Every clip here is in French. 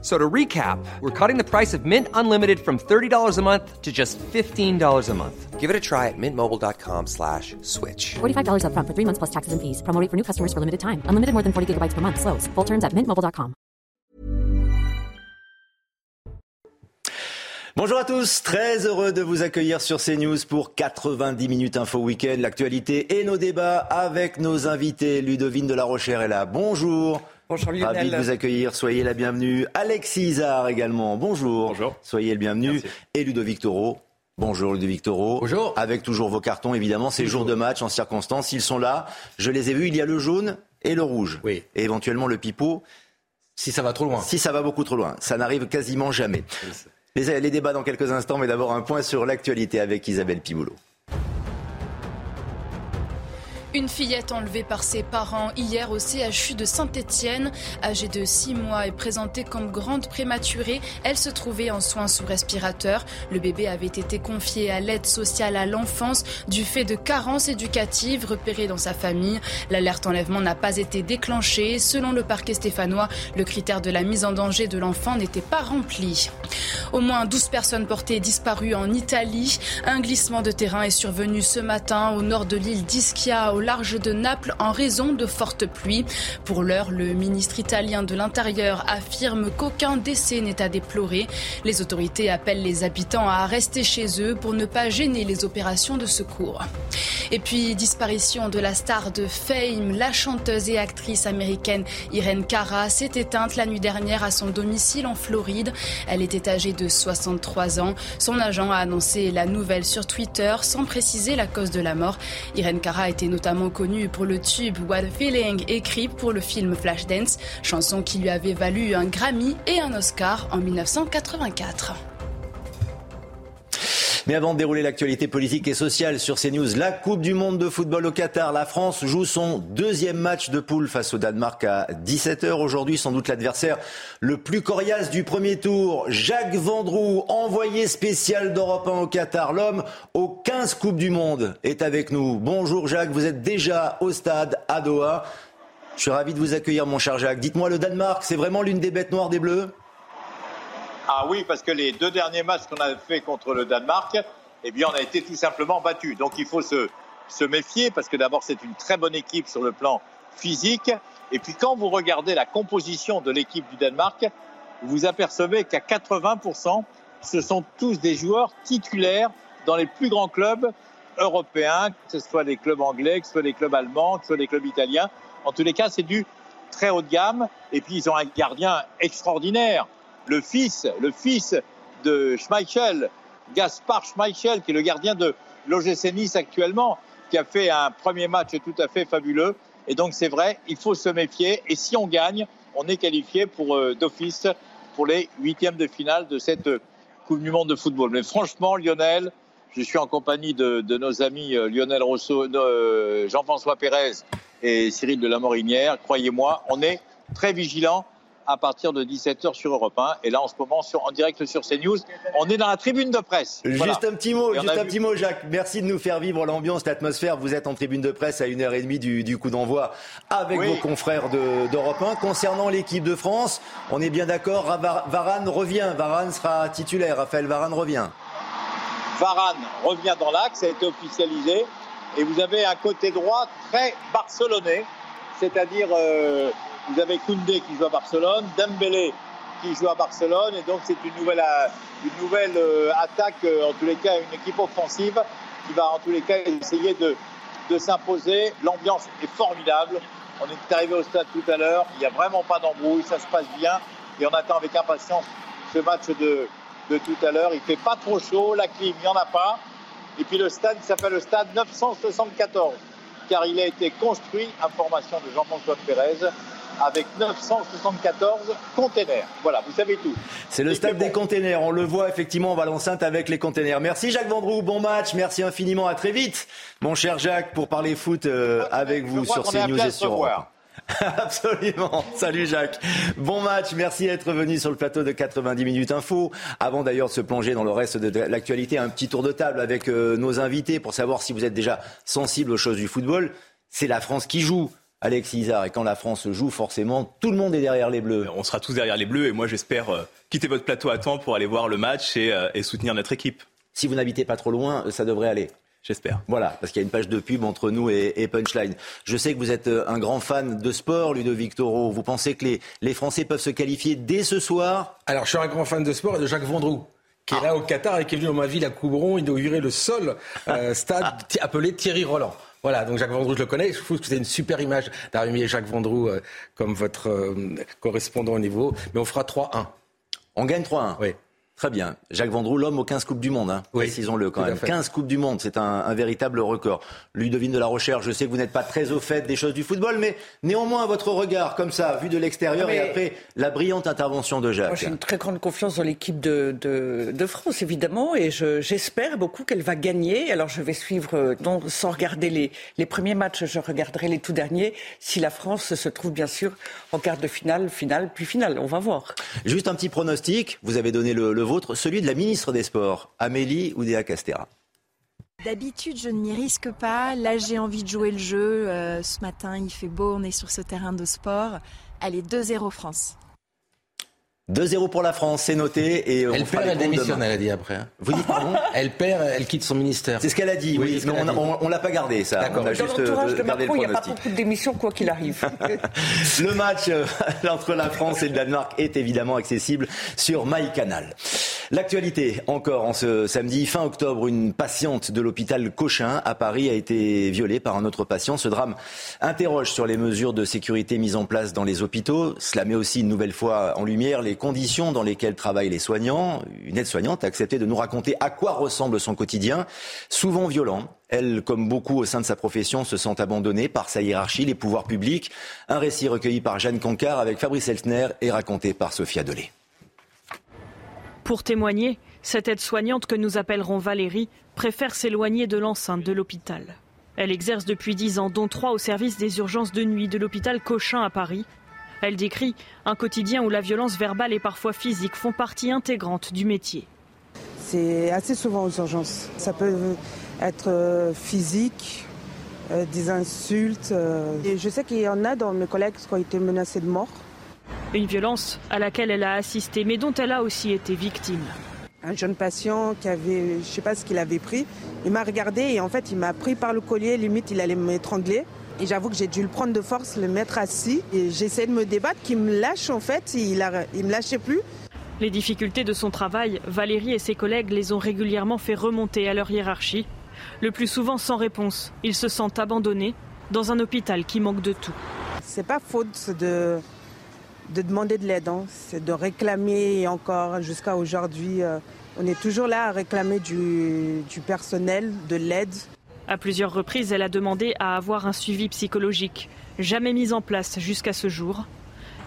So to recap, we're cutting the price of Mint Unlimited from $30 a month to just $15 a month. Give it a try at mintmobile.com slash switch. $45 upfront for three months plus taxes and fees. Promo rate for new customers for limited time. Unlimited more than 40 gigabytes per month. Slows. Full terms at mintmobile.com. Bonjour à tous, très heureux de vous accueillir sur CNews pour 90 minutes info week-end, l'actualité et nos débats avec nos invités. Ludovine de la Rochère est là. Bonjour. Bonjour Lionel. Ravi de vous accueillir, soyez la bienvenue. Alexis Isard également, bonjour. Bonjour. Soyez le bienvenu. Merci. Et Ludovic Toro. Bonjour Ludovic Toro. Bonjour. Avec toujours vos cartons évidemment, c'est jour de match en circonstance, ils sont là. Je les ai vus, il y a le jaune et le rouge. Oui. Et éventuellement le pipeau, Si ça va trop loin. si ça va beaucoup trop loin. Ça n'arrive quasiment jamais. Les, les débats dans quelques instants, mais d'abord un point sur l'actualité avec Isabelle Piboulot. Une fillette enlevée par ses parents hier au CHU de Saint-Étienne, âgée de 6 mois et présentée comme grande prématurée, elle se trouvait en soins sous respirateur. Le bébé avait été confié à l'aide sociale à l'enfance du fait de carences éducatives repérées dans sa famille. L'alerte enlèvement n'a pas été déclenchée. Selon le parquet stéphanois, le critère de la mise en danger de l'enfant n'était pas rempli. Au moins 12 personnes portées disparues en Italie. Un glissement de terrain est survenu ce matin au nord de l'île d'Ischia, au large de Naples, en raison de fortes pluies. Pour l'heure, le ministre italien de l'Intérieur affirme qu'aucun décès n'est à déplorer. Les autorités appellent les habitants à rester chez eux pour ne pas gêner les opérations de secours. Et puis, disparition de la star de Fame, la chanteuse et actrice américaine Irene Cara s'est éteinte la nuit dernière à son domicile en Floride. Elle était âgée de 63 ans. Son agent a annoncé la nouvelle sur Twitter sans préciser la cause de la mort. Irene Cara était notamment connue pour le tube What Feeling écrit pour le film Flashdance, chanson qui lui avait valu un Grammy et un Oscar en 1984. Mais avant de dérouler l'actualité politique et sociale sur CNews, la Coupe du Monde de football au Qatar, la France joue son deuxième match de poule face au Danemark à 17h aujourd'hui. Sans doute l'adversaire le plus coriace du premier tour. Jacques Vendroux, envoyé spécial d'Europe 1 au Qatar, l'homme aux 15 Coupes du Monde, est avec nous. Bonjour Jacques, vous êtes déjà au stade à Doha. Je suis ravi de vous accueillir mon cher Jacques. Dites-moi, le Danemark, c'est vraiment l'une des bêtes noires des Bleus? Ah oui, parce que les deux derniers matchs qu'on a fait contre le Danemark, eh bien, on a été tout simplement battus. Donc, il faut se, se méfier parce que d'abord, c'est une très bonne équipe sur le plan physique. Et puis, quand vous regardez la composition de l'équipe du Danemark, vous apercevez qu'à 80%, ce sont tous des joueurs titulaires dans les plus grands clubs européens, que ce soit les clubs anglais, que ce soit les clubs allemands, que ce soit les clubs italiens. En tous les cas, c'est du très haut de gamme. Et puis, ils ont un gardien extraordinaire le fils, le fils de Schmeichel, Gaspard Schmeichel, qui est le gardien de l'OGC Nice actuellement, qui a fait un premier match tout à fait fabuleux. Et donc c'est vrai, il faut se méfier. Et si on gagne, on est qualifié pour euh, d'office pour les huitièmes de finale de cette euh, Coupe du Monde de football. Mais franchement, Lionel, je suis en compagnie de, nos amis euh, Lionel Rousseau, Jean-François Pérez et Cyril de la Morinière. Croyez-moi, on est très vigilants à partir de 17h sur Europe 1. Et là, en ce moment, sur, en direct sur CNews, on est dans la tribune de presse. Voilà. Juste un petit mot, juste un vu- petit mot, Jacques. Merci de nous faire vivre l'ambiance, l'atmosphère. Vous êtes en tribune de presse à une heure et demie du, du coup d'envoi avec Oui. vos confrères de- d'Europe 1. Concernant l'équipe de France, on est bien d'accord. Var- Varane revient. Varane sera titulaire. Raphaël Varane revient. Varane revient dans l'axe, ça a été officialisé. Et vous avez un côté droit très barcelonais, c'est-à-dire euh, vous avez Koundé qui joue à Barcelone, Dembélé qui joue à Barcelone, et donc c'est une nouvelle, euh, une nouvelle euh, attaque, euh, en tous les cas une équipe offensive qui va en tous les cas essayer de, de s'imposer. L'ambiance est formidable. On est arrivé au stade tout à l'heure, il n'y a vraiment pas d'embrouille, ça se passe bien, et on attend avec impatience ce match de, de tout à l'heure. Il fait pas trop chaud, la clim, il n'y en a pas. Et puis le stade s'appelle le stade 974, car il a été construit, information de Jean-François Pérez, avec 974 containers. Voilà, vous savez tout. C'est le stade des containers. On le voit effectivement en l'enceinte avec les containers. Merci Jacques Vendroux. Bon match. Merci infiniment. À très vite, mon cher Jacques, pour parler foot euh, avec vous sur CNews et sur Europe revoir. 1. Absolument. Salut Jacques. Bon match. Merci d'être venu sur le plateau de 90 minutes info. Avant d'ailleurs de se plonger dans le reste de l'actualité, un petit tour de table avec euh, nos invités pour savoir si vous êtes déjà sensible aux choses du football. C'est la France qui joue. Alex Isard, et quand la France joue, forcément, tout le monde est derrière les Bleus. On sera tous derrière les Bleus, et moi j'espère euh, quitter votre plateau à temps pour aller voir le match et, euh, et soutenir notre équipe. Si vous n'habitez pas trop loin, ça devrait aller. J'espère. Voilà, parce qu'il y a une page de pub entre nous et, Punchline. Je sais que vous êtes euh, un grand fan de sport, Ludovic Toro. Vous pensez que les, Français peuvent se qualifier dès ce soir? Alors, je suis un grand fan de sport et de Jacques Vendroux qui est là au Qatar et qui est venu dans ma ville à Coubron inaugurer le seul euh, stade appelé Thierry Roland. Voilà, donc Jacques Vendroux, je le connais. Je trouve que c'est une super image d'arriver Jacques Vendroux euh, comme votre correspondant au niveau. Mais on fera 3-1. On gagne 3-1 Oui. Très bien. Jacques Vendroux, l'homme aux 15 Coupes du Monde, hein. précisons-le quand même. 15 Coupes du Monde, c'est un, véritable record. Ludovine de la Recherche, je sais que vous n'êtes pas très au fait des choses du football, mais néanmoins, votre regard, comme ça, vu de l'extérieur, et après la brillante intervention de Jacques. Moi, j'ai une très grande confiance dans l'équipe de, de, France, évidemment, et j'espère beaucoup qu'elle va gagner. Alors, je vais suivre, euh, sans regarder les, les premiers matchs, je regarderai les tout derniers, si la France se trouve, bien sûr, en quart de finale, finale, puis finale. On va voir. Juste un petit pronostic. Vous avez donné le, le vôtre, celui de la ministre des Sports, Amélie Oudéa-Castera. D'habitude, je ne m'y risque pas. Là, j'ai envie de jouer le jeu. Euh, ce matin, il fait beau, on est sur ce terrain de sport. Allez, 2-0 France. 2-0 pour la France, c'est noté. Et elle perd, elle démissionne, elle a dit après. Hein. Vous dites pardon Elle perd, elle quitte son ministère. C'est ce qu'elle a dit, oui. mais on, ne l'a pas gardé, ça. D'accord. Dans l'entourage de Macron, il n'y a pas beaucoup de démissions, quoi qu'il arrive. le match euh, entre la France et le Danemark est évidemment accessible sur MyCanal. L'actualité, encore en ce samedi, fin octobre, une patiente de l'hôpital Cochin à Paris a été violée par un autre patient. Ce drame interroge sur les mesures de sécurité mises en place dans les hôpitaux. Cela met aussi une nouvelle fois en lumière les conditions dans lesquelles travaillent les soignants. Une aide-soignante a accepté de nous raconter à quoi ressemble son quotidien, souvent violent. Elle, comme beaucoup au sein de sa profession, se sent abandonnée par sa hiérarchie, les pouvoirs publics. Un récit recueilli par Jeanne Cancard avec Fabrice Elsner et raconté par Sophia Delay. Pour témoigner, cette aide-soignante que nous appellerons Valérie préfère s'éloigner de l'enceinte de l'hôpital. Elle exerce depuis dix ans, dont trois au service des urgences de nuit de l'hôpital Cochin à Paris. Elle décrit un quotidien où la violence verbale et parfois physique font partie intégrante du métier. C'est assez souvent aux urgences. Ça peut être euh, physique, euh, des insultes. Euh. Et je sais qu'il y en a dans mes collègues qui ont été menacés de mort. Une violence à laquelle elle a assisté, mais dont elle a aussi été victime. Un jeune patient qui avait, je ne sais pas ce qu'il avait pris, il m'a regardé et en fait il m'a pris par le collier, limite il allait m'étrangler. Et j'avoue que j'ai dû le prendre de force, le mettre assis. Et j'essaie de me débattre, qu'il me lâche en fait, il ne me lâchait plus. Les difficultés de son travail, Valérie et ses collègues les ont régulièrement fait remonter à leur hiérarchie. Le plus souvent sans réponse, ils se sentent abandonnés dans un hôpital qui manque de tout. C'est pas faute de, de demander de l'aide, hein. c'est de réclamer encore jusqu'à aujourd'hui. Euh, on est toujours là à réclamer du, du personnel, de l'aide. À plusieurs reprises, elle a demandé à avoir un suivi psychologique, jamais mis en place jusqu'à ce jour.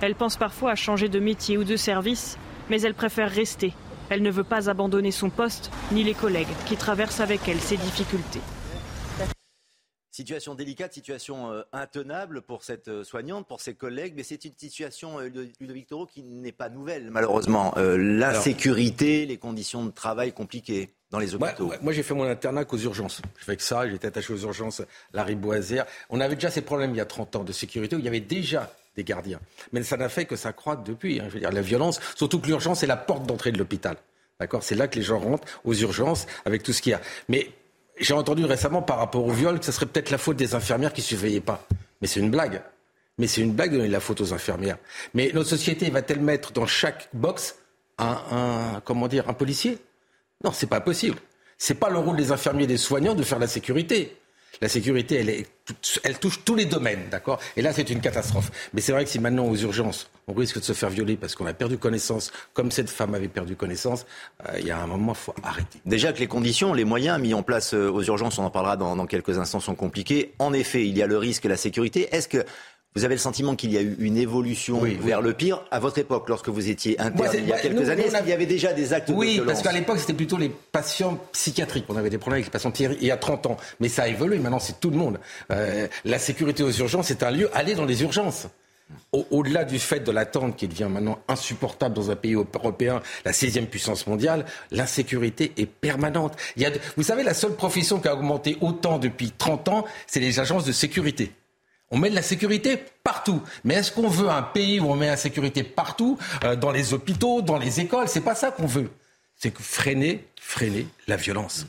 Elle pense parfois à changer de métier ou de service, mais elle préfère rester. Elle ne veut pas abandonner son poste ni les collègues qui traversent avec elle ces difficultés. Situation délicate, situation euh, intenable pour cette euh, soignante, pour ses collègues, mais c'est une situation, euh, de Victoro, qui n'est pas nouvelle, malheureusement. L'insécurité, les conditions de travail compliquées dans les hôpitaux. Moi, j'ai fait mon internat aux urgences. Je fais que ça, j'étais attaché aux urgences la Riboisière. On avait déjà ces problèmes il y a 30 ans de sécurité où il y avait déjà des gardiens. Mais ça n'a fait que ça croît depuis. Hein. Je veux dire, la violence, surtout que l'urgence est la porte d'entrée de l'hôpital. D'accord? C'est là que les gens rentrent aux urgences avec tout ce qu'il y a. Mais j'ai entendu récemment par rapport au viol que ce serait peut-être la faute des infirmières qui ne surveillaient pas. Mais c'est une blague. Mais c'est une blague de donner la faute aux infirmières. Mais notre société va-t-elle mettre dans chaque box un, comment dire, un policier? Non, c'est pas possible. C'est pas le rôle des infirmiers et des soignants de faire la sécurité. La sécurité, elle, est, elle touche tous les domaines, d'accord? Et là, c'est une catastrophe. Mais c'est vrai que si maintenant, aux urgences, on risque de se faire violer parce qu'on a perdu connaissance, comme cette femme avait perdu connaissance, euh, il y a un moment, il faut arrêter. Déjà que les conditions, les moyens mis en place euh, aux urgences, on en parlera dans, dans quelques instants, sont compliqués. En effet, il y a le risque et la sécurité. Est-ce que Vous avez le sentiment qu'il y a eu une évolution vers le pire à votre époque, lorsque vous étiez interne il y a quelques années. il y avait déjà des actes oui, de violence Oui, parce qu'à l'époque, c'était plutôt les patients psychiatriques. On avait des problèmes avec les patients il y a 30 ans. Mais ça a évolué. Maintenant, c'est tout le monde. Euh, la sécurité aux urgences, c'est un lieu. Aller dans les urgences. Au-delà du fait de l'attente qui devient maintenant insupportable dans un pays européen, la sixième puissance mondiale, l'insécurité est permanente. Il y a, vous savez, la seule profession qui a augmenté autant depuis 30 ans, c'est les agences de sécurité. On met de la sécurité partout. Mais est-ce qu'on veut un pays où on met la sécurité partout, euh, dans les hôpitaux, dans les écoles? C'est pas ça qu'on veut. C'est freiner, freiner la violence.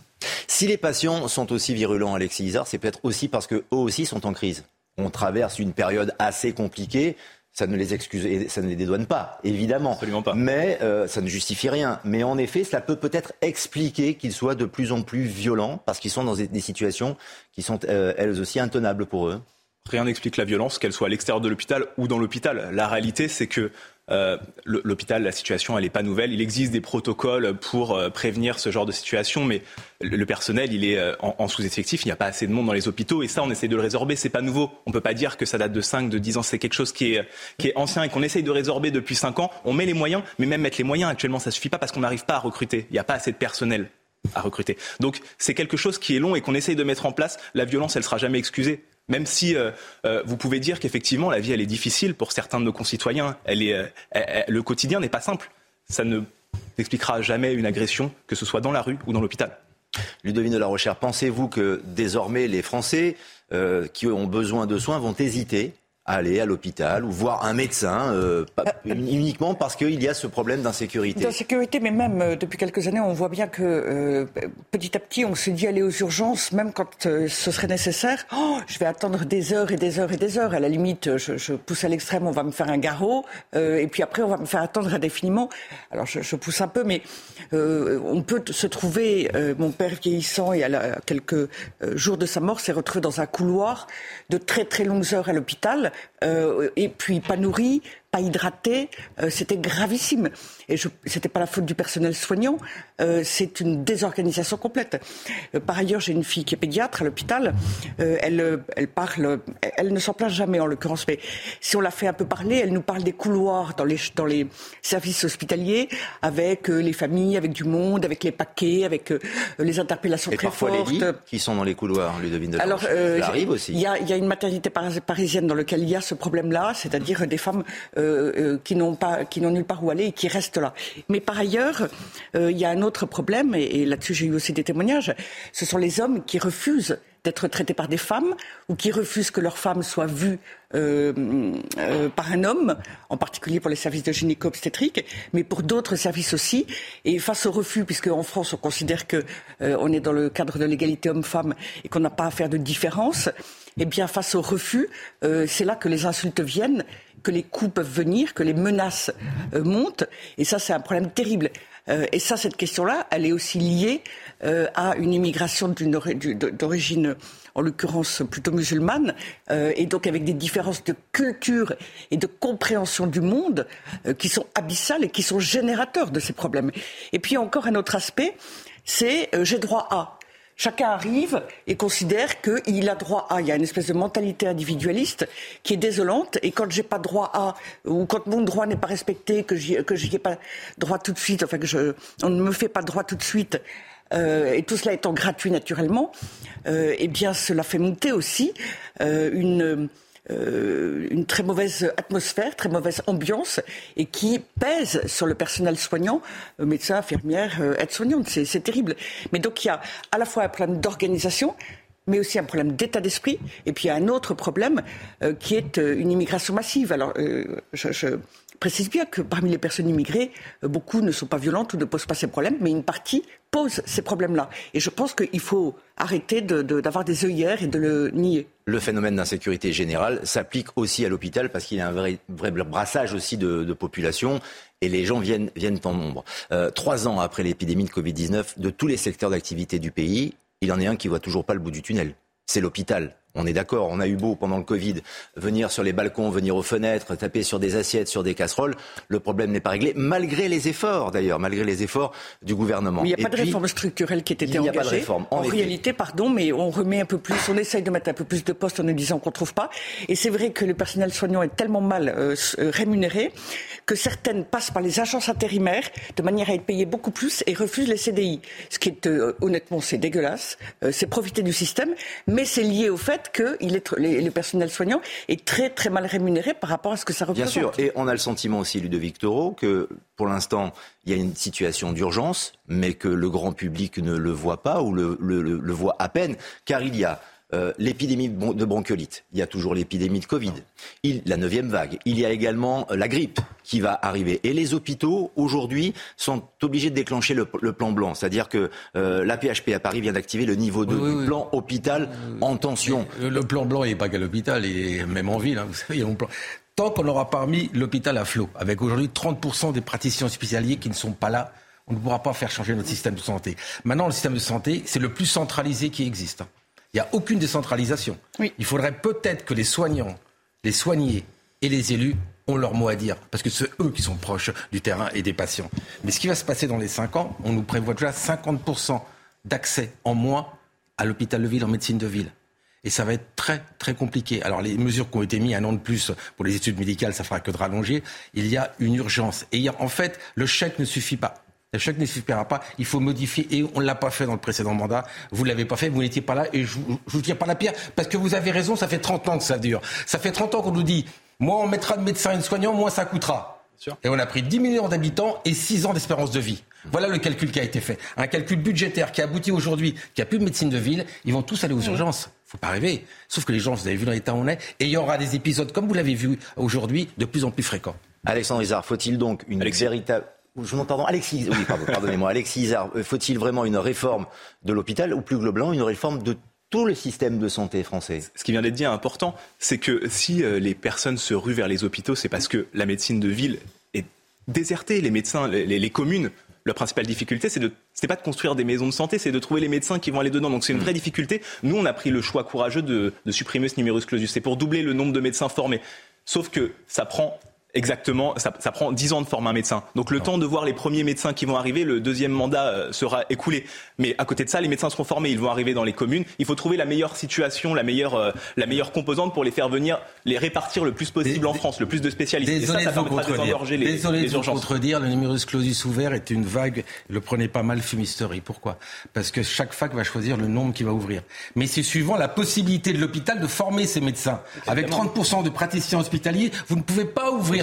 Si les patients sont aussi virulents, Alexis Isard, c'est peut-être aussi parce qu'eux aussi sont en crise. On traverse une période assez compliquée. Ça ne les excuse et ça ne les dédouane pas, évidemment. Absolument pas. Mais euh, ça ne justifie rien. Mais en effet, ça peut peut-être expliquer qu'ils soient de plus en plus violents parce qu'ils sont dans des situations qui sont euh, elles aussi intenables pour eux. Rien n'explique la violence, qu'elle soit à l'extérieur de l'hôpital ou dans l'hôpital. La réalité, c'est que euh, l'hôpital, la situation, elle n'est pas nouvelle. Il existe des protocoles pour euh, prévenir ce genre de situation, mais le, personnel, il est euh, en, sous-effectif. Il n'y a pas assez de monde dans les hôpitaux, et ça, on essaie de le résorber. C'est pas nouveau. On peut pas dire que ça date de 5, de 10 ans. C'est quelque chose qui est, qui est ancien et qu'on essaye de résorber depuis 5 ans. On met les moyens, mais même mettre les moyens actuellement, ça suffit pas parce qu'on n'arrive pas à recruter. Il n'y a pas assez de personnel à recruter. Donc c'est quelque chose qui est long et qu'on essaye de mettre en place. La violence, elle sera jamais excusée. Même si euh, euh, vous pouvez dire qu'effectivement la vie elle est difficile pour certains de nos concitoyens, euh, le quotidien n'est pas simple. Ça ne n'expliquera jamais une agression, que ce soit dans la rue ou dans l'hôpital. Ludovine de la Rochère, pensez-vous que désormais les Français qui ont besoin de soins vont hésiter aller à l'hôpital ou voir un médecin euh, uniquement parce qu'il y a ce problème d'insécurité. D'insécurité, mais même euh, depuis quelques années, on voit bien que euh, petit à petit, on se dit aller aux urgences, même quand ce serait nécessaire. Oh, je vais attendre des heures et des heures et des heures. À la limite, je, je pousse à l'extrême, on va me faire un garrot, et puis après, on va me faire attendre indéfiniment. Alors, je, je pousse un peu, mais on peut se trouver. mon père vieillissant et à, quelques jours de sa mort, s'est retrouvé dans un couloir de très très longues heures à l'hôpital euh, et puis pas nourri, pas hydraté, euh, c'était gravissime. Et ce n'était pas la faute du personnel soignant, euh, c'est une désorganisation complète. Euh, par ailleurs, j'ai une fille qui est pédiatre à l'hôpital. elle, elle parle, elle ne s'en place jamais en l'occurrence, mais si on la fait un peu parler, elle nous parle des couloirs dans les, dans les services hospitaliers, avec les familles, avec du monde, avec les paquets, avec les interpellations Et très parfois fortes. Les lits qui sont dans les couloirs, Ludovine de Alors, ça arrive aussi. Il y, a, y a une maternité parisienne dans laquelle il y a ce problème-là, c'est-à-dire des femmes euh, euh, qui n'ont nulle part où aller et qui restent là. Mais par ailleurs, euh, il y a un autre problème, et, là-dessus j'ai eu aussi des témoignages. Ce sont les hommes qui refusent d'être traités par des femmes ou qui refusent que leur femme soit vue par un homme, en particulier pour les services de gynéco-obstétrique, mais pour d'autres services aussi. Et face au refus, puisque en France on considère que on est dans le cadre de l'égalité homme-femme et qu'on n'a pas à faire de différence, eh bien face au refus, c'est là que les insultes viennent que les coups peuvent venir, que les menaces euh, montent. Et ça, c'est un problème terrible. Euh, et ça, cette question-là, elle est aussi liée euh, à une immigration d'origine, en l'occurrence plutôt musulmane, et donc avec des différences de culture et de compréhension du monde qui sont abyssales et qui sont générateurs de ces problèmes. Et puis encore un autre aspect, c'est j'ai droit à. Chacun arrive et considère qu'il a droit à. Il y a une espèce de mentalité individualiste qui est désolante. Et quand j'ai pas droit à, ou quand mon droit n'est pas respecté, que j'y, que ai pas droit tout de suite, enfin que je, on ne me fait pas droit tout de suite, euh, et tout cela étant gratuit naturellement, euh, eh bien cela fait monter aussi euh, une euh, une très mauvaise atmosphère, très mauvaise ambiance, et qui pèse sur le personnel soignant, euh, médecins, infirmières, euh, aides-soignantes. C'est terrible. Mais donc il y a à la fois un problème d'organisation, mais aussi un problème d'état d'esprit. Et puis il y a un autre problème qui est une immigration massive. Alors je, je, précise bien que parmi les personnes immigrées, euh, beaucoup ne sont pas violentes ou ne posent pas ces problèmes, mais une partie pose ces problèmes-là. Et je pense qu'il faut arrêter d'avoir des œillères et de le nier. Le phénomène d'insécurité générale s'applique aussi à l'hôpital parce qu'il y a un vrai, brassage aussi de, population et les gens viennent, en nombre. Euh, trois ans après l'épidémie de Covid-19, de tous les secteurs d'activité du pays, il y en a un qui voit toujours pas le bout du tunnel. C'est l'hôpital. On est d'accord, on a eu beau pendant le Covid venir sur les balcons, venir aux fenêtres, taper sur des assiettes, sur des casseroles. Le problème n'est pas réglé, malgré les efforts d'ailleurs, malgré les efforts du gouvernement. il n'y a pas de réforme structurelle qui ait été engagée. Pas de réforme, en, réalité, pardon, mais on remet un peu plus, on essaye de mettre un peu plus de postes en nous disant qu'on ne trouve pas. Et c'est vrai que le personnel soignant est tellement mal euh, euh, rémunéré que certaines passent par les agences intérimaires de manière à être payées beaucoup plus et refusent les CDI. Ce qui est euh, honnêtement, c'est dégueulasse. c'est profiter du système, mais c'est lié au fait que il est, le personnel soignant est très très mal rémunéré par rapport à ce que ça représente. Bien sûr, et on a le sentiment aussi, Ludovic Toro, que pour l'instant, il y a une situation d'urgence, mais que le grand public ne le voit pas ou le, le voit à peine, car il y a euh, l'épidémie de bronchiolite, il y a toujours l'épidémie de Covid, il, la neuvième vague, il y a également euh, la grippe qui va arriver. Et les hôpitaux, aujourd'hui, sont obligés de déclencher le, plan blanc. C'est-à-dire que euh, la PHP à Paris vient d'activer le niveau 2 du plan hôpital en tension. le, plan blanc, il n'est pas qu'à l'hôpital, il est même en ville. Hein, vous savez, il y a plan. Tant qu'on n'aura pas mis l'hôpital à flot, avec aujourd'hui 30% des praticiens hospitaliers qui ne sont pas là, on ne pourra pas faire changer notre système de santé. Maintenant, le système de santé, c'est le plus centralisé qui existe. Il n'y a aucune décentralisation. Il faudrait peut-être que les soignants, les soignés et les élus ont leur mot à dire, parce que c'est eux qui sont proches du terrain et des patients. Mais ce qui va se passer dans les 5 ans, on nous prévoit déjà 50% d'accès en moins à l'hôpital de ville en médecine de ville. Et ça va être très, très compliqué. Alors, les mesures qui ont été mises un an de plus pour les études médicales, ça fera que de rallonger. Il y a une urgence. Et en fait, le chèque ne suffit pas. Le chèque ne suffira pas. Il faut modifier. Et on ne l'a pas fait dans le précédent mandat. Vous ne l'avez pas fait. Vous n'étiez pas là. Et je ne vous tire pas la pierre. Parce que vous avez raison. Ça fait 30 ans que ça dure. Ça fait 30 ans qu'on nous dit, moins on mettra de médecins et de soignants, moins ça coûtera. Et on a pris 10 millions d'habitants et 6 ans d'espérance de vie. Voilà le calcul qui a été fait. Un calcul budgétaire qui aboutit aujourd'hui, qui a plus de médecine de ville. Ils vont tous aller aux urgences. Faut pas rêver. Sauf que les gens, vous avez vu dans l'état où on est. Et il y aura des épisodes, comme vous l'avez vu aujourd'hui, de plus en plus fréquents. Alexandre Isard, faut-il donc une véritable je vous pardon, Alexis, oui, pardonnez-moi, Alexis Isard, euh, faut-il vraiment une réforme de l'hôpital ou plus globalement une réforme de tout le système de santé français? Ce qui vient d'être dit est important, c'est que si euh, les personnes se ruent vers les hôpitaux, c'est parce que la médecine de ville est désertée. Les médecins, les, communes, la principale difficulté, c'est de, c'est pas de construire des maisons de santé, c'est de trouver les médecins qui vont aller dedans. Donc c'est une vraie difficulté. Nous, on a pris le choix courageux de, de supprimer ce numerus clausus. C'est pour doubler le nombre de médecins formés. Sauf que ça prend Exactement, ça, ça, prend 10 ans de former un médecin. Donc le temps de voir les premiers médecins qui vont arriver, le deuxième mandat euh, sera écoulé. Mais à côté de ça, les médecins seront formés, ils vont arriver dans les communes. Il faut trouver la meilleure situation, la meilleure, euh, la meilleure composante pour les faire venir, les répartir le plus possible en France, le plus de spécialistes. Désolé Et ça, ça de vous contredire. Les, désolé les de vous contredire, le numerus clausus ouvert est une vague. Le prenez pas mal fumisterie. Pourquoi? Parce que chaque fac va choisir le nombre qui va ouvrir. Mais c'est suivant la possibilité de l'hôpital de former ses médecins. Avec 30% de praticiens hospitaliers, vous ne pouvez pas ouvrir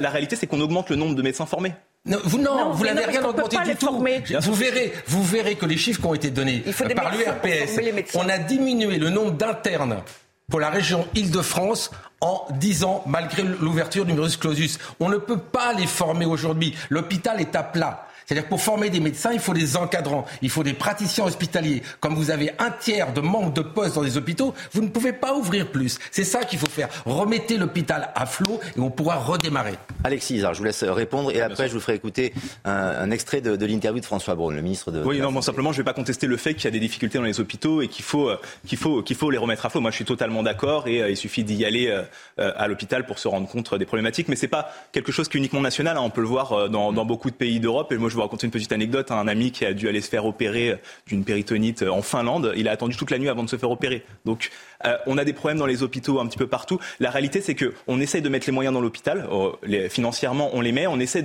la, réalité, c'est qu'on augmente le nombre de médecins formés. Non, vous non, vous n'avez rien augmenté du tout. Vous verrez, vous verrez que les chiffres qui ont été donnés par l'URPS, on a diminué le nombre d'internes pour la région Île-de-France en 10 ans, malgré l'ouverture du virus clausus. On ne peut pas les former aujourd'hui. L'hôpital est à plat. C'est-à-dire que pour former des médecins, il faut des encadrants, il faut des praticiens hospitaliers. Comme vous avez un tiers de manque de postes dans les hôpitaux, vous ne pouvez pas ouvrir plus. C'est ça qu'il faut faire. Remettez l'hôpital à flot et on pourra redémarrer. Alexis, je vous laisse répondre et après je vous ferai écouter un, extrait de, l'interview de François Braun, le ministre de. Oui, non, bon, simplement, je ne vais pas contester le fait qu'il y a des difficultés dans les hôpitaux et qu'il faut, euh, qu'il faut, qu'il faut les remettre à flot. Moi, je suis totalement d'accord et euh, il suffit d'y aller euh, à l'hôpital pour se rendre compte des problématiques. Mais c'est pas quelque chose qui est uniquement national. Hein. On peut le voir dans, dans beaucoup de pays d'Europe. Et moi, je vous raconter une petite anecdote. Un ami qui a dû aller se faire opérer d'une péritonite en Finlande, il a attendu toute la nuit avant de se faire opérer. Donc, euh, on a des problèmes dans les hôpitaux un petit peu partout. La réalité, c'est qu'on essaye de mettre les moyens dans l'hôpital. Euh, financièrement, on les met. On essaie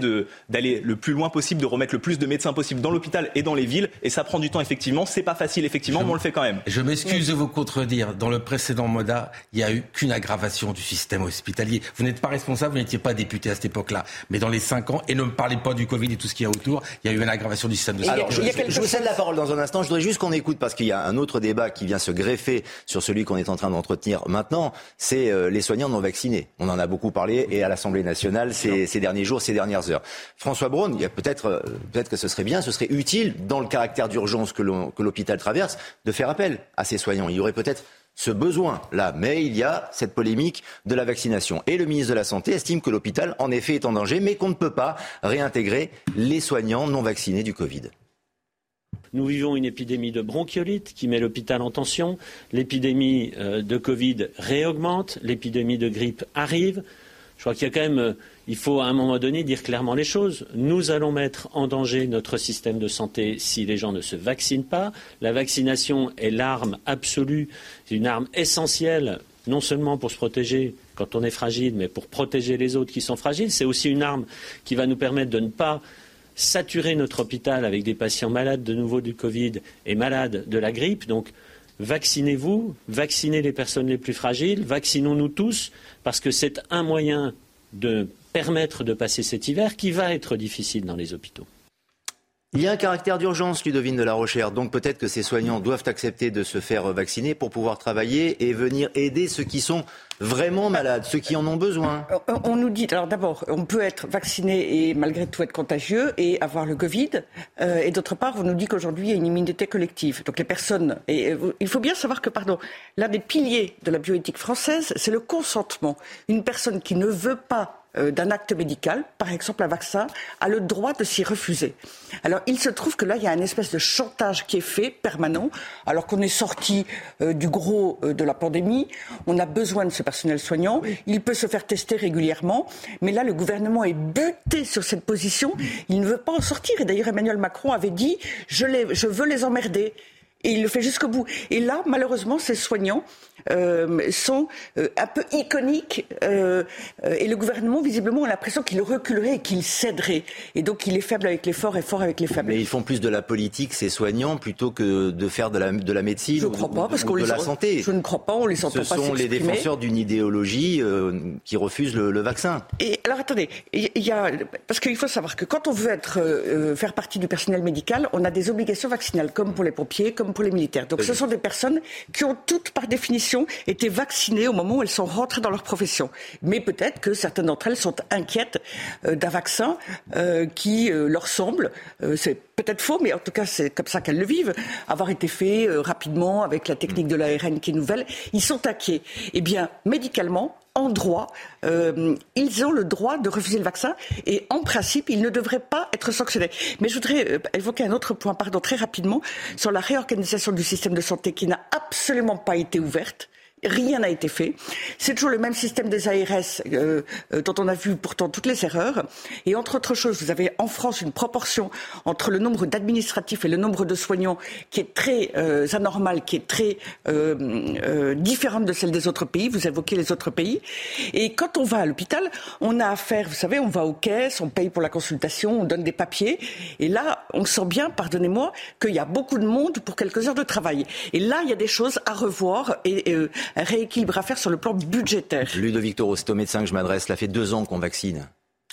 d'aller le plus loin possible, de remettre le plus de médecins possible dans l'hôpital et dans les villes. Et ça prend du temps, effectivement. C'est pas facile, effectivement, mais on le fait quand même. Je m'excuse de vous contredire. Dans le précédent mandat, il n'y a eu qu'une aggravation du système hospitalier. Vous n'êtes pas responsable, vous n'étiez pas député à cette époque-là. Mais dans les cinq ans, et ne me parlez pas du Covid et tout ce qu'il y a autour, il y a eu une aggravation du système de santé. je, je vous cède la parole dans un instant. Je voudrais juste qu'on écoute parce qu'il y a un autre débat qui vient se greffer sur celui qu'on est en train d'entretenir maintenant, c'est euh, les soignants non vaccinés. On en a beaucoup parlé et à l'Assemblée nationale ces, ces, derniers jours, ces dernières heures. François Braun, il y a peut-être euh, peut-être que ce serait bien, ce serait utile dans le caractère d'urgence que l'hôpital traverse de faire appel à ces soignants. Il y aurait peut-être ce besoin-là. Mais il y a cette polémique de la vaccination. Et le ministre de la Santé estime que l'hôpital, en effet, est en danger, mais qu'on ne peut pas réintégrer les soignants non vaccinés du Covid. Nous vivons une épidémie de bronchiolite qui met l'hôpital en tension. L'épidémie euh, de Covid réaugmente. L'épidémie de grippe arrive. Je crois qu'il euh, faut à un moment donné dire clairement les choses. Nous allons mettre en danger notre système de santé si les gens ne se vaccinent pas. La vaccination est l'arme absolue, une arme essentielle, non seulement pour se protéger quand on est fragile, mais pour protéger les autres qui sont fragiles. C'est aussi une arme qui va nous permettre de ne pas saturer notre hôpital avec des patients malades de nouveau du Covid et malades de la grippe. Donc, vaccinez-vous, vaccinez les personnes les plus fragiles, vaccinons-nous tous, parce que c'est un moyen de permettre de passer cet hiver qui va être difficile dans les hôpitaux. Il y a un caractère d'urgence, Ludovine de la Rochère. Donc peut-être que ces soignants doivent accepter de se faire vacciner pour pouvoir travailler et venir aider ceux qui sont vraiment malades, ceux qui en ont besoin. Euh, on nous dit, alors d'abord, on peut être vacciné et malgré tout être contagieux et avoir le Covid. Euh, et d'autre part, on nous dit qu'aujourd'hui, il y a une immunité collective. Donc les personnes. Et euh, il faut bien savoir que, pardon, l'un des piliers de la bioéthique française, c'est le consentement. Une personne qui ne veut pas d'un acte médical, par exemple un vaccin, a le droit de s'y refuser. Alors il se trouve que là, il y a une espèce de chantage qui est fait, permanent, alors qu'on est sorti euh, du gros euh, de la pandémie, on a besoin de ce personnel soignant, il peut se faire tester régulièrement, mais là, le gouvernement est buté sur cette position, il ne veut pas en sortir. Et d'ailleurs, Emmanuel Macron avait dit, je, je veux les emmerder. Et il le fait jusqu'au bout. Et là, malheureusement, ces soignants euh, sont euh, un peu iconiques euh, et le gouvernement, visiblement, a l'impression qu'il reculerait et qu'il céderait. Et donc, il est faible avec les forts et fort avec les faibles. Mais ils font plus de la politique, ces soignants, plutôt que de faire de la, de la médecine je ou, crois pas, parce qu'on de les la santé. Je ne crois pas, on les entend Ce pas sont les défenseurs d'une idéologie qui refuse le, le, vaccin. Et alors, attendez, il y a, parce qu'il faut savoir que quand on veut être, faire partie du personnel médical, on a des obligations vaccinales, comme pour les pompiers, comme pour les militaires. Donc, ce sont des personnes qui ont toutes, par définition, étaient vaccinées au moment où elles sont rentrées dans leur profession. Mais peut-être que certaines d'entre elles sont inquiètes euh, d'un vaccin euh, qui euh, leur semble, c'est peut-être faux, mais en tout cas c'est comme ça qu'elles le vivent, avoir été fait rapidement avec la technique de l'ARN qui est nouvelle. Ils sont inquiets. Eh bien, médicalement, en droit, ils ont le droit de refuser le vaccin et en principe, ils ne devraient pas être sanctionnés. Mais je voudrais évoquer un autre point, pardon, très rapidement, sur la réorganisation du système de santé qui n'a absolument pas été ouverte. Rien n'a été fait. C'est toujours le même système des ARS euh, euh, dont on a vu pourtant toutes les erreurs. Et entre autres choses, vous avez en France une proportion entre le nombre d'administratifs et le nombre de soignants qui est très euh, anormale, qui est très différente de celle des autres pays. Vous évoquez les autres pays. Et quand on va à l'hôpital, on a affaire, vous savez, on va aux caisses, on paye pour la consultation, on donne des papiers. Et là, on sent bien, pardonnez-moi, qu'il y a beaucoup de monde pour quelques heures de travail. Et là, il y a des choses à revoir rééquilibre à faire sur le plan budgétaire. Ludovic Toro, c'est au médecin que je m'adresse. Cela fait deux ans qu'on vaccine.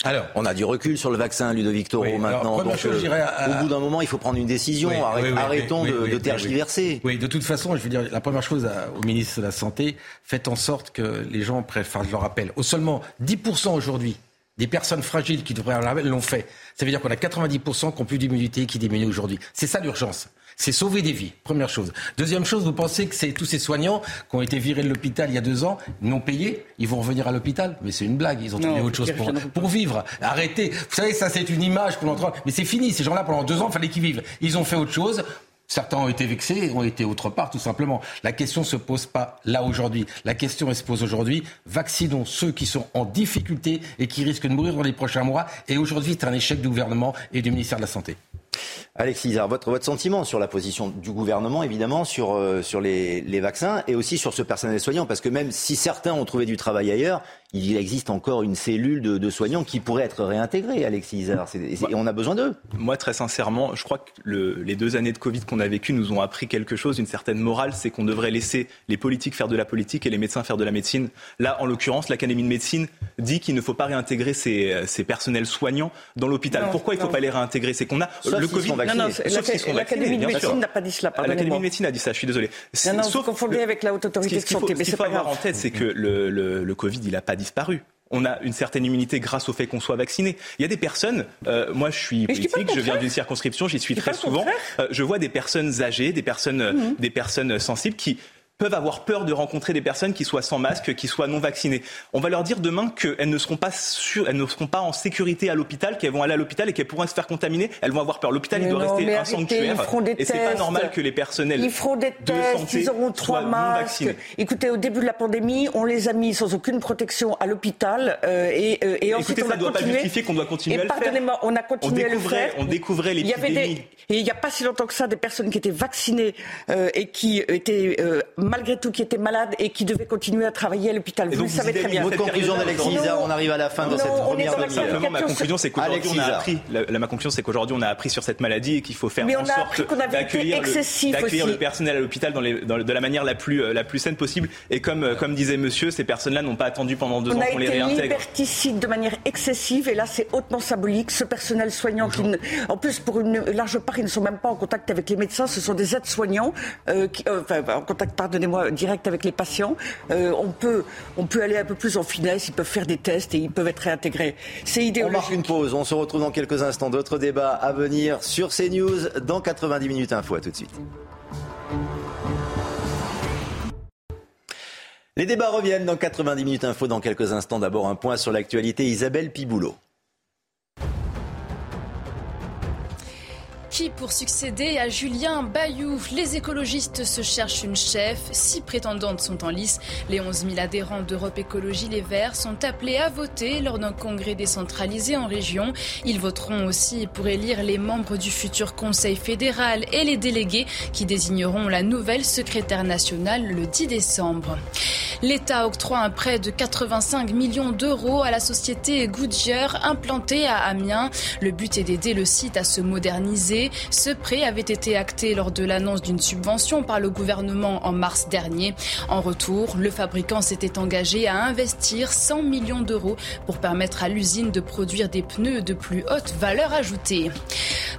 Alors, on a du recul sur le vaccin, Ludovic Toro, maintenant. Donc, chose, euh, Au bout d'un moment, il faut prendre une décision. Arrêtons de, tergiverser. Oui, de toute façon, je veux dire, la première chose au ministre de la Santé, faites en sorte que les gens préfèrent, je le rappelle, au seulement 10% aujourd'hui des personnes fragiles qui devraient avoir l'ont fait. Ça veut dire qu'on a 90% qui ont plus d'immunité qui diminuent aujourd'hui. C'est ça l'urgence c'est sauver des vies, première chose. Deuxième chose, vous pensez que c'est tous ces soignants qui ont été virés de l'hôpital il y a deux ans, non payés, ils vont revenir à l'hôpital? Mais c'est une blague, ils ont trouvé autre chose pour, pour vivre. Arrêtez. Vous savez, ça c'est une image pour l'entendre. Mais c'est fini, ces gens-là pendant deux ans, il fallait qu'ils vivent. Ils ont fait autre chose. Certains ont été vexés, ont été autre part, tout simplement. La question ne se pose pas là aujourd'hui. La question, elle se pose aujourd'hui. Vaccinons ceux qui sont en difficulté et qui risquent de mourir dans les prochains mois. Et aujourd'hui, c'est un échec du gouvernement et du ministère de la Santé. Alexis votre, votre sentiment sur la position du gouvernement, évidemment, sur, euh, sur les, les, vaccins et aussi sur ce personnel soignant, parce que même si certains ont trouvé du travail ailleurs, il existe encore une cellule de, de soignants qui pourrait être réintégrée, Alexis Isard, et on a besoin d'eux. Moi, très sincèrement, je crois que le, les deux années de Covid qu'on a vécues nous ont appris quelque chose, une certaine morale, c'est qu'on devrait laisser les politiques faire de la politique et les médecins faire de la médecine. Là, en l'occurrence, l'Académie de médecine dit qu'il ne faut pas réintégrer ces, ces personnels soignants dans l'hôpital. Pourquoi il ne faut pas les réintégrer? C'est qu'on a le Covid. Non, non, l'Académie de médecine n'a pas dit cela. L'Académie de médecine a dit ça, je suis désolé. Non, non, vous confondez avec la haute autorité de santé. Ce qu'il faut avoir en tête, c'est que le, le, le Covid, il n'a pas disparu on a une certaine immunité grâce au fait qu'on soit vacciné. Il y a des personnes, euh, moi je suis politique, je, viens d'une circonscription, j'y suis très souvent, euh, je vois des personnes âgées, des personnes, mmh. des personnes sensibles qui peuvent avoir peur de rencontrer des personnes qui soient sans masque, qui soient non vaccinées. On va leur dire demain qu'elles ne seront pas sûres, elles ne seront pas en sécurité à l'hôpital, qu'elles vont aller à l'hôpital et qu'elles pourront se faire contaminer. Elles vont avoir peur. L'hôpital, il doit non, rester un arrêtez, sanctuaire. et c'est pas normal que les personnels ils feront des de tests, santé ils auront trois masques. Écoutez, au début de la pandémie, on les a mis sans aucune protection à l'hôpital euh, et, euh, et ensuite Écoutez, on ça ne doit pas justifier qu'on doit continuer et à le faire. pardonnez-moi, on a continué On à le faire. on découvrait Il y avait des, l'épidémie. et il n'y a pas si longtemps que ça, des personnes qui étaient vaccinées euh, et qui étaient euh, malgré tout qui étaient malades et qui devaient continuer à travailler à l'hôpital. Vous donc, le savez très bien. Votre conclusion d'Alexis on arrive à la fin de cette on première demi-heure. Simplement, ma conclusion, c'est qu'aujourd'hui, on a appris. La, la- ma conclusion, c'est qu'aujourd'hui, on a appris sur cette maladie et qu'il faut faire Mais en on a sorte appris qu'on avait été d'accueillir le, le personnel à l'hôpital dans les- dans le- de la manière la plus, euh, la plus saine possible. Et comme, euh, comme disait Monsieur, ces personnes-là n'ont pas attendu pendant deux On ans a qu'on les été réintègre. liberticide de manière excessive et là c'est hautement symbolique. Ce personnel soignant qui, en plus pour une large part, ils ne sont même pas en contact avec les médecins, ce sont des aides-soignants, euh, qui- euh, enfin en contact, pardonnez-moi, direct avec les patients. Euh, on peut, on peut aller un peu plus en finesse, ils peuvent faire des tests et ils peuvent être réintégrés. C'est On idéologique. marque une pause, on se retrouve dans quelques instants. D'autres débats à venir sur CNews dans 90 minutes info. À tout de suite. Les débats reviennent dans 90 minutes info dans quelques instants. D'abord un point sur l'actualité. Isabelle Piboulot. Pour succéder à Julien Bayou? Les écologistes se cherchent une chef. Six prétendantes sont en lice. Les 11 000 adhérents d'Europe Écologie Les Verts sont appelés à voter lors d'un congrès décentralisé en région. Ils voteront aussi pour élire les membres du futur Conseil fédéral et les délégués qui désigneront la nouvelle secrétaire nationale le 10 décembre. L'État octroie un prêt de 85 millions d'euros à la société Goodyear implantée à Amiens. Le but est d'aider le site à se moderniser. Ce prêt avait été acté lors de l'annonce d'une subvention par le gouvernement en mars dernier. En retour, le fabricant s'était engagé à investir 100 millions d'euros pour permettre à l'usine de produire des pneus de plus haute valeur ajoutée.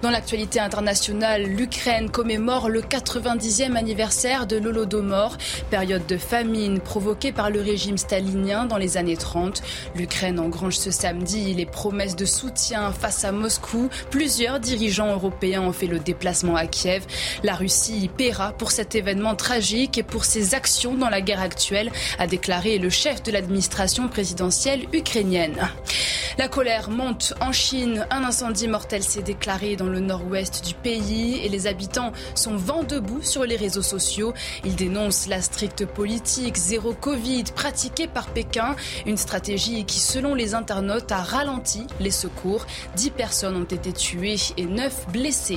Dans l'actualité internationale, l'Ukraine commémore le 90e anniversaire de l'Holodomor, période de famine provoquée par le régime stalinien dans les années 30. L'Ukraine engrange ce samedi les promesses de soutien face à Moscou. Plusieurs dirigeants européens ont fait le déplacement à Kiev. La Russie paiera pour cet événement tragique et pour ses actions dans la guerre actuelle, a déclaré le chef de l'administration présidentielle ukrainienne. La colère monte en Chine. Un incendie mortel s'est déclaré dans le nord-ouest du pays et les habitants sont vent debout sur les réseaux sociaux. Ils dénoncent la stricte politique zéro Covid pratiquée par Pékin, une stratégie qui, selon les internautes, a ralenti les secours. Dix personnes ont été tuées et neuf blessées.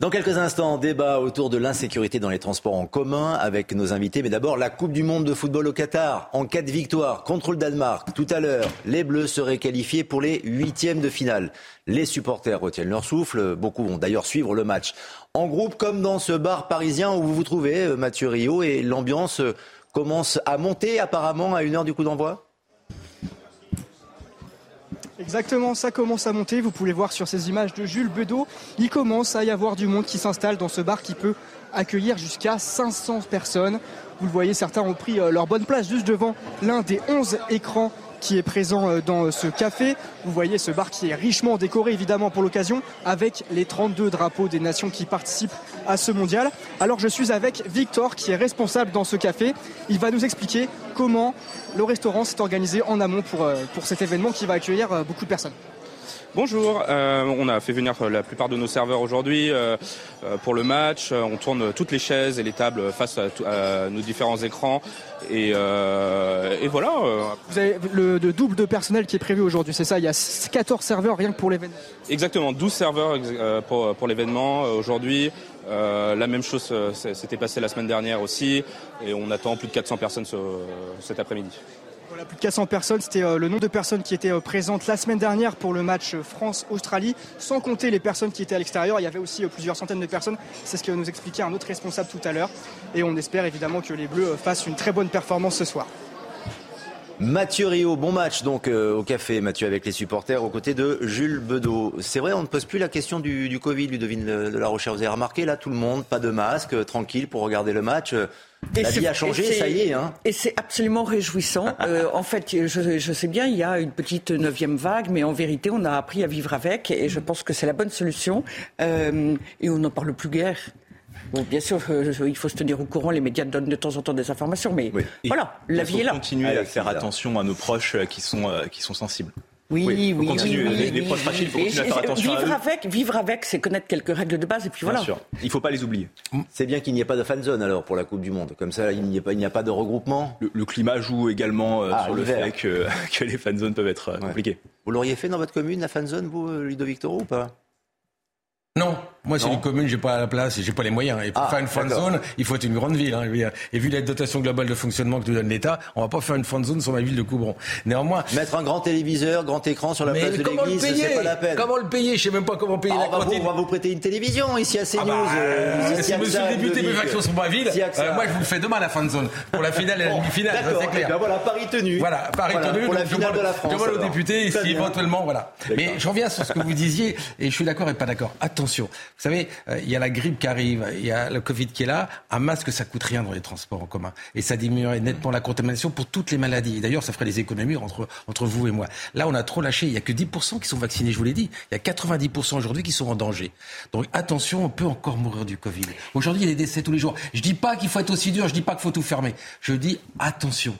Dans quelques instants, débat autour de l'insécurité dans les transports en commun avec nos invités. Mais d'abord, la Coupe du Monde de football au Qatar. En cas de victoire contre le Danemark, tout à l'heure, les Bleus seraient qualifiés pour les huitièmes de finale. Les supporters retiennent leur souffle. Beaucoup vont d'ailleurs suivre le match en groupe, comme dans ce bar parisien où vous vous trouvez, euh, Mathieu Rio. Et l'ambiance euh, commence à monter apparemment à une heure du coup d'envoi? Exactement, ça commence à monter. Vous pouvez voir sur ces images de Jules Bedeau, il commence à y avoir du monde qui s'installe dans ce bar qui peut accueillir jusqu'à 500 personnes. Vous le voyez, certains ont pris euh, leur bonne place juste devant l'un des 11 écrans qui est présent euh, dans ce café. Vous voyez ce bar qui est richement décoré évidemment pour l'occasion avec les 32 drapeaux des nations qui participent à ce mondial. Alors je suis avec Victor qui est responsable dans ce café. Il va nous expliquer comment le restaurant s'est organisé en amont pour, euh, cet événement qui va accueillir euh, beaucoup de personnes. Bonjour, euh, on a fait venir la plupart de nos serveurs aujourd'hui euh, euh, pour le match. Euh, On tourne toutes les chaises et les tables face à, nos différents écrans. Et, euh, et voilà. euh, Vous avez le, le double de personnel qui est prévu aujourd'hui, c'est ça? Il y a 14 serveurs rien que pour l'événement. Exactement, 12 serveurs euh, pour, pour l'événement euh, aujourd'hui. Euh, la même chose euh, s'était passé la semaine dernière aussi. Et on attend plus de 400 personnes ce- cet après-midi. Voilà, plus de 400 personnes, c'était euh, le nombre de personnes qui étaient euh, présentes la semaine dernière pour le match euh, France-Australie, sans compter les personnes qui étaient à l'extérieur. Il y avait aussi plusieurs centaines de personnes. C'est ce que nous expliquait un autre responsable tout à l'heure. Et on espère évidemment que les Bleus fassent une très bonne performance ce soir. Mathieu Rio, bon match donc euh, au café, Mathieu, avec les supporters aux côtés de Jules Bedeau. C'est vrai, on ne pose plus la question du, du Covid, Ludovine de la Rochère. Vous avez remarqué, là, tout le monde, pas de masque, euh, tranquille pour regarder le match. Euh, La vie a changé, ça y est. Hein. Et c'est absolument réjouissant. Euh, en fait, je, je sais bien, il y a une petite neuvième vague, mais en vérité, on a appris à vivre avec, et je pense que c'est la bonne solution. Euh, et on n'en parle plus guère. Bon, bien sûr, euh, il faut se tenir au courant. Les médias donnent de temps en temps des informations, mais voilà, la vie est là. Continuer à faire attention à nos proches qui sont, qui sont sensibles. Oui, oui, oui, continue, oui, les, les oui, proches fragiles, il faut continuer à faire attention vivre à avec, vivre avec, c'est connaître quelques règles de base, et puis voilà. Bien sûr. Il ne faut pas les oublier. C'est bien qu'il n'y ait pas de fan zone alors pour la Coupe du Monde. Comme ça, il n'y a pas, il n'y a pas de regroupement. Le, le climat joue également euh, Ah, sur le fait que, que les fan zones peuvent être euh, compliquées. Vous l'auriez fait dans votre commune, la fan zone, vous, euh, Ludo Victoro, ou pas? Non, moi c'est une commune, j'ai pas la place, et j'ai pas les moyens. Et pour Ah, faire une fan zone, il faut être une grande ville. hein. Et vu la dotation globale de fonctionnement que nous donne l'État, on va pas faire une fan zone sur ma ville de Coubron. Néanmoins, Mettre un grand téléviseur, grand écran sur la mais place de l'église, c'est pas la peine. Comment le payer? Je sais même pas comment payer Ah, la on, va vous, on va vous prêter une télévision ici à CNews. Ah bah, euh, si a que monsieur le député Ludovic. veut faire sur ma ville, S'il y a que ça. euh, moi je vous le fais demain la fan zone. Pour la finale et la demi-finale, c'est clair. Ben voilà, Paris tenu. Voilà, Paris Voilà, tenu. pour la finale de la France, demande aux députés si éventuellement, voilà. Mais je reviens sur ce que vous disiez, et je suis d'accord et pas d'accord. Attention, savez, euh, il y a la grippe qui arrive, il y a le Covid qui est là. Un masque, ça coûte rien dans les transports en commun. Et ça diminuerait nettement la contamination pour toutes les maladies. D'ailleurs, ça ferait des économies entre, entre vous et moi. Là, on a trop lâché. Il y a que 10% qui sont vaccinés, je vous l'ai dit. Il y a 90% aujourd'hui qui sont en danger. Donc attention, on peut encore mourir du Covid. Aujourd'hui, il y a des décès tous les jours. Je dis pas qu'il faut être aussi dur, je dis pas qu'il faut tout fermer. Je dis attention,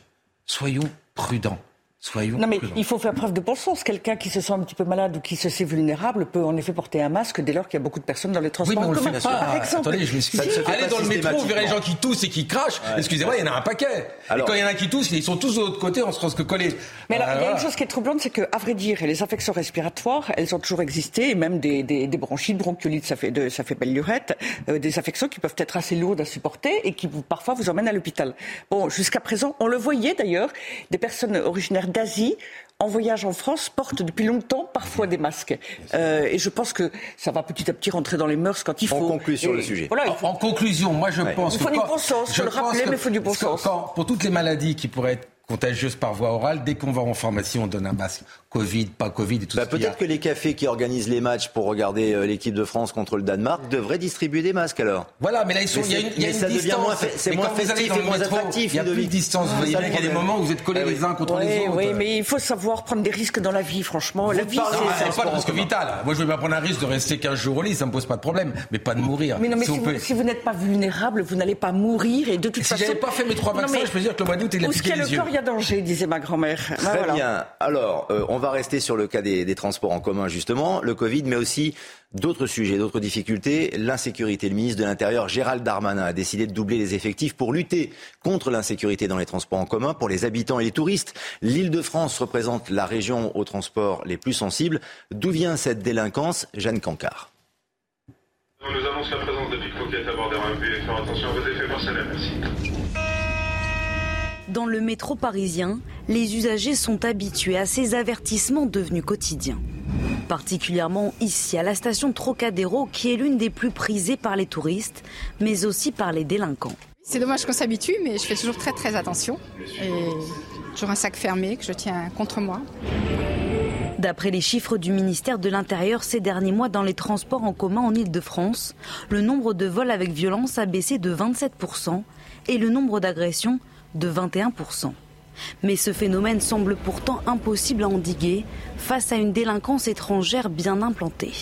soyons prudents. Soyons Non mais prudents. il faut faire preuve de bon sens. Quelqu'un qui se sent un petit peu malade ou qui se sait vulnérable peut en effet porter un masque dès lors qu'il y a beaucoup de personnes dans les Oui, transports mais on le fait pas. Par exemple. Attendez, je m'excuse. Allez dans le métro, vous verrez les gens qui toussent et qui crachent. Excusez-moi, il y en a un paquet. Alors- et quand il y en a qui toussent, ils sont tous de l'autre côté, on se rose que collés. Mais alors, Euh, il y a une chose qui est troublante, c'est que, à vrai dire, les infections respiratoires, elles ont toujours existé, et même des, des, des bronchites, bronchiolites, ça fait, de, ça fait belle lurette, euh, des infections qui peuvent être assez lourdes à supporter et qui vous- parfois vous emmènent à l'hôpital. Bon, jusqu'à présent, on le voyait d'ailleurs, des personnes originaires d'Asie en voyage en France portent depuis longtemps parfois des masques. Euh, et je pense que ça va petit à petit rentrer dans les mœurs quand il faut. On conclut sur Et le sujet. Voilà, il En, faut- en conclusion, moi je pense Il faut que du bon sens, faut je le rappeler, mais il faut du bon sens. quand- pour toutes les maladies qui pourraient être contagieuses par voie orale, dès qu'on va en pharmacie, on donne un masque. Covid, pas Covid et tout Bah, ce qu'il y a. Peut-être que les cafés qui organisent les matchs pour regarder euh, l'équipe de France contre le Danemark devraient distribuer des masques alors. Voilà, mais là, ils sont, Mais il y a une, il y a une ça distance. c'est moins festif et moins attractif, Il n'y a plus de distance. Vous Ah, voyez ça bien le qu'il y a des moments où vous êtes collés Ah oui. les uns contre oui, les autres. oui, mais il faut savoir prendre des risques dans la vie, franchement. la vie, c'est- pas de risque vital. Moi, je vais pas prendre un risque de rester 15 jours au lit, ça me pose pas de problème. Mais pas de mourir. Mais non, mais si, vous, peut- si vous n'êtes pas vulnérable, vous n'allez pas mourir et de toute Si façon. j'avais pas fait mes trois vaccins, je peux dire que le mois d'août, il a Où est-ce piqué qu'il y a les le yeux. corps, il y a danger, disait ma grand-mère. Très bien. Alors, euh, on va rester sur le cas des, transports en commun, justement, le Covid, mais aussi d'autres sujets, d'autres difficultés. L'insécurité. Le ministre de l'Intérieur, Gérald Darmanin, a décidé de doubler les effectifs pour lutter contre l'insécurité dans les transports en commun pour les habitants et les touristes. L'Île-de-France représente la région aux transports les plus sensibles. D'où vient cette délinquance Jeanne Cancard. On nous annonce la présence de pickpockets à bord des faire attention à vos effets personnels, merci. Dans le métro parisien, les usagers sont habitués à ces avertissements devenus quotidiens. Particulièrement ici, à la station Trocadéro, qui est l'une des plus prisées par les touristes, mais aussi par les délinquants. C'est dommage qu'on s'habitue, mais je fais toujours très très attention. Et toujours un sac fermé que je tiens contre moi. D'après les chiffres du ministère de l'Intérieur ces derniers mois dans les transports en commun en Ile-de-France, le nombre de vols avec violence a baissé de 27% et le nombre d'agressions de 21%. Mais ce phénomène semble pourtant impossible à endiguer face à une délinquance étrangère bien implantée.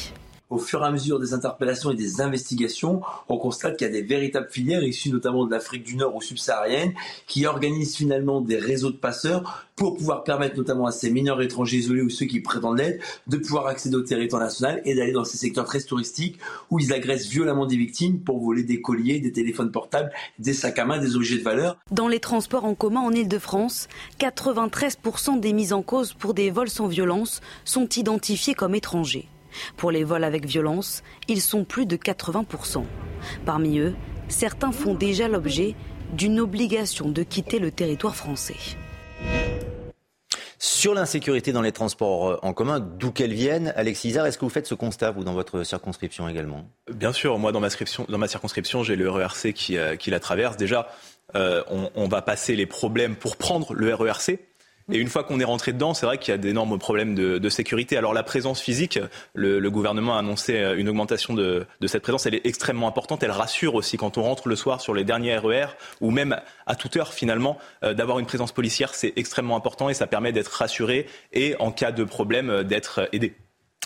Au fur et à mesure des interpellations et des investigations, on constate qu'il y a des véritables filières issues notamment de l'Afrique du Nord ou subsaharienne qui organisent finalement des réseaux de passeurs pour pouvoir permettre notamment à ces mineurs étrangers isolés ou ceux qui prétendent l'être de pouvoir accéder au territoire national et d'aller dans ces secteurs très touristiques où ils agressent violemment des victimes pour voler des colliers, des téléphones portables, des sacs à main, des objets de valeur. Dans les transports en commun en Ile-de-France, 93% des mises en cause pour des vols sans violence sont identifiés comme étrangers. Pour les vols avec violence, ils sont plus de 80%. Parmi eux, certains font déjà l'objet d'une obligation de quitter le territoire français. Sur l'insécurité dans les transports euh, en commun, d'où qu'elle vienne, Alexis Isard, est-ce que vous faites ce constat, vous, dans votre circonscription également? Bien sûr, moi dans ma, circonscription- dans ma circonscription, j'ai le RERC qui, euh, qui la traverse. Déjà, euh, on, on va passer les problèmes pour prendre le RERC. Et une fois qu'on est rentré dedans, c'est vrai qu'il y a d'énormes problèmes de, sécurité. Alors la présence physique, le, gouvernement a annoncé euh, une augmentation de, cette présence. Elle est extrêmement importante. Elle rassure aussi quand on rentre le soir sur les derniers RER ou même à toute heure finalement euh, d'avoir une présence policière. C'est extrêmement important et ça permet d'être rassuré et en cas de problème d'être aidé.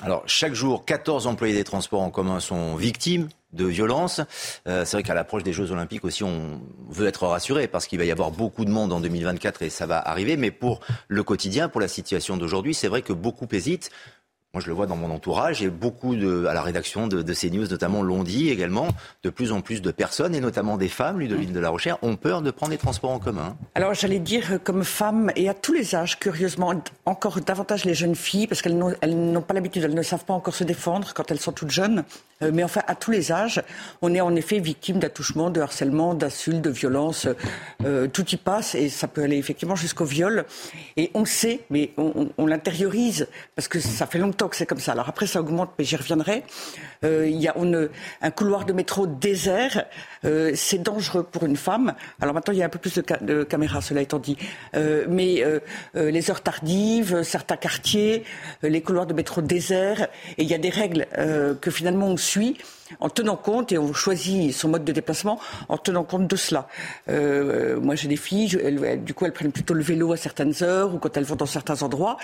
Alors, chaque jour, 14 employés des transports en commun sont victimes de violences. Euh, c'est vrai qu'à l'approche des Jeux Olympiques aussi, on veut être rassuré parce qu'il va y avoir beaucoup de monde en 2024 et ça va arriver. Mais pour le quotidien, pour la situation d'aujourd'hui, c'est vrai que beaucoup hésitent. Moi, je le vois dans mon entourage et beaucoup de, à la rédaction de, CNews, notamment, l'ont dit également. De plus en plus de personnes, et notamment des femmes, Ludovine de la Rochère, ont peur de prendre les transports en commun. Alors, j'allais dire, euh, comme femme, et à tous les âges, curieusement, encore davantage les jeunes filles, parce qu'elles n'ont pas l'habitude, elles ne savent pas encore se défendre quand elles sont toutes jeunes. Euh, mais enfin, à tous les âges, on est en effet victime d'attouchements, de harcèlement, d'insultes, de violences. Euh, tout y passe et ça peut aller effectivement jusqu'au viol. Et on sait, mais on, on l'intériorise parce que ça fait longtemps que c'est comme ça. Alors après, ça augmente, mais j'y reviendrai. Euh, il y a un couloir de métro désert. Euh, c'est dangereux pour une femme. Alors maintenant, il y a un peu plus de, ca de caméras, cela étant dit. Euh, mais les heures tardives, certains quartiers, les couloirs de métro désert, et il y a des règles que finalement on suit en tenant compte, et on choisit son mode de déplacement en tenant compte de cela. Moi, j'ai des filles, du coup, elles prennent plutôt le vélo à certaines heures ou quand elles vont dans certains endroits.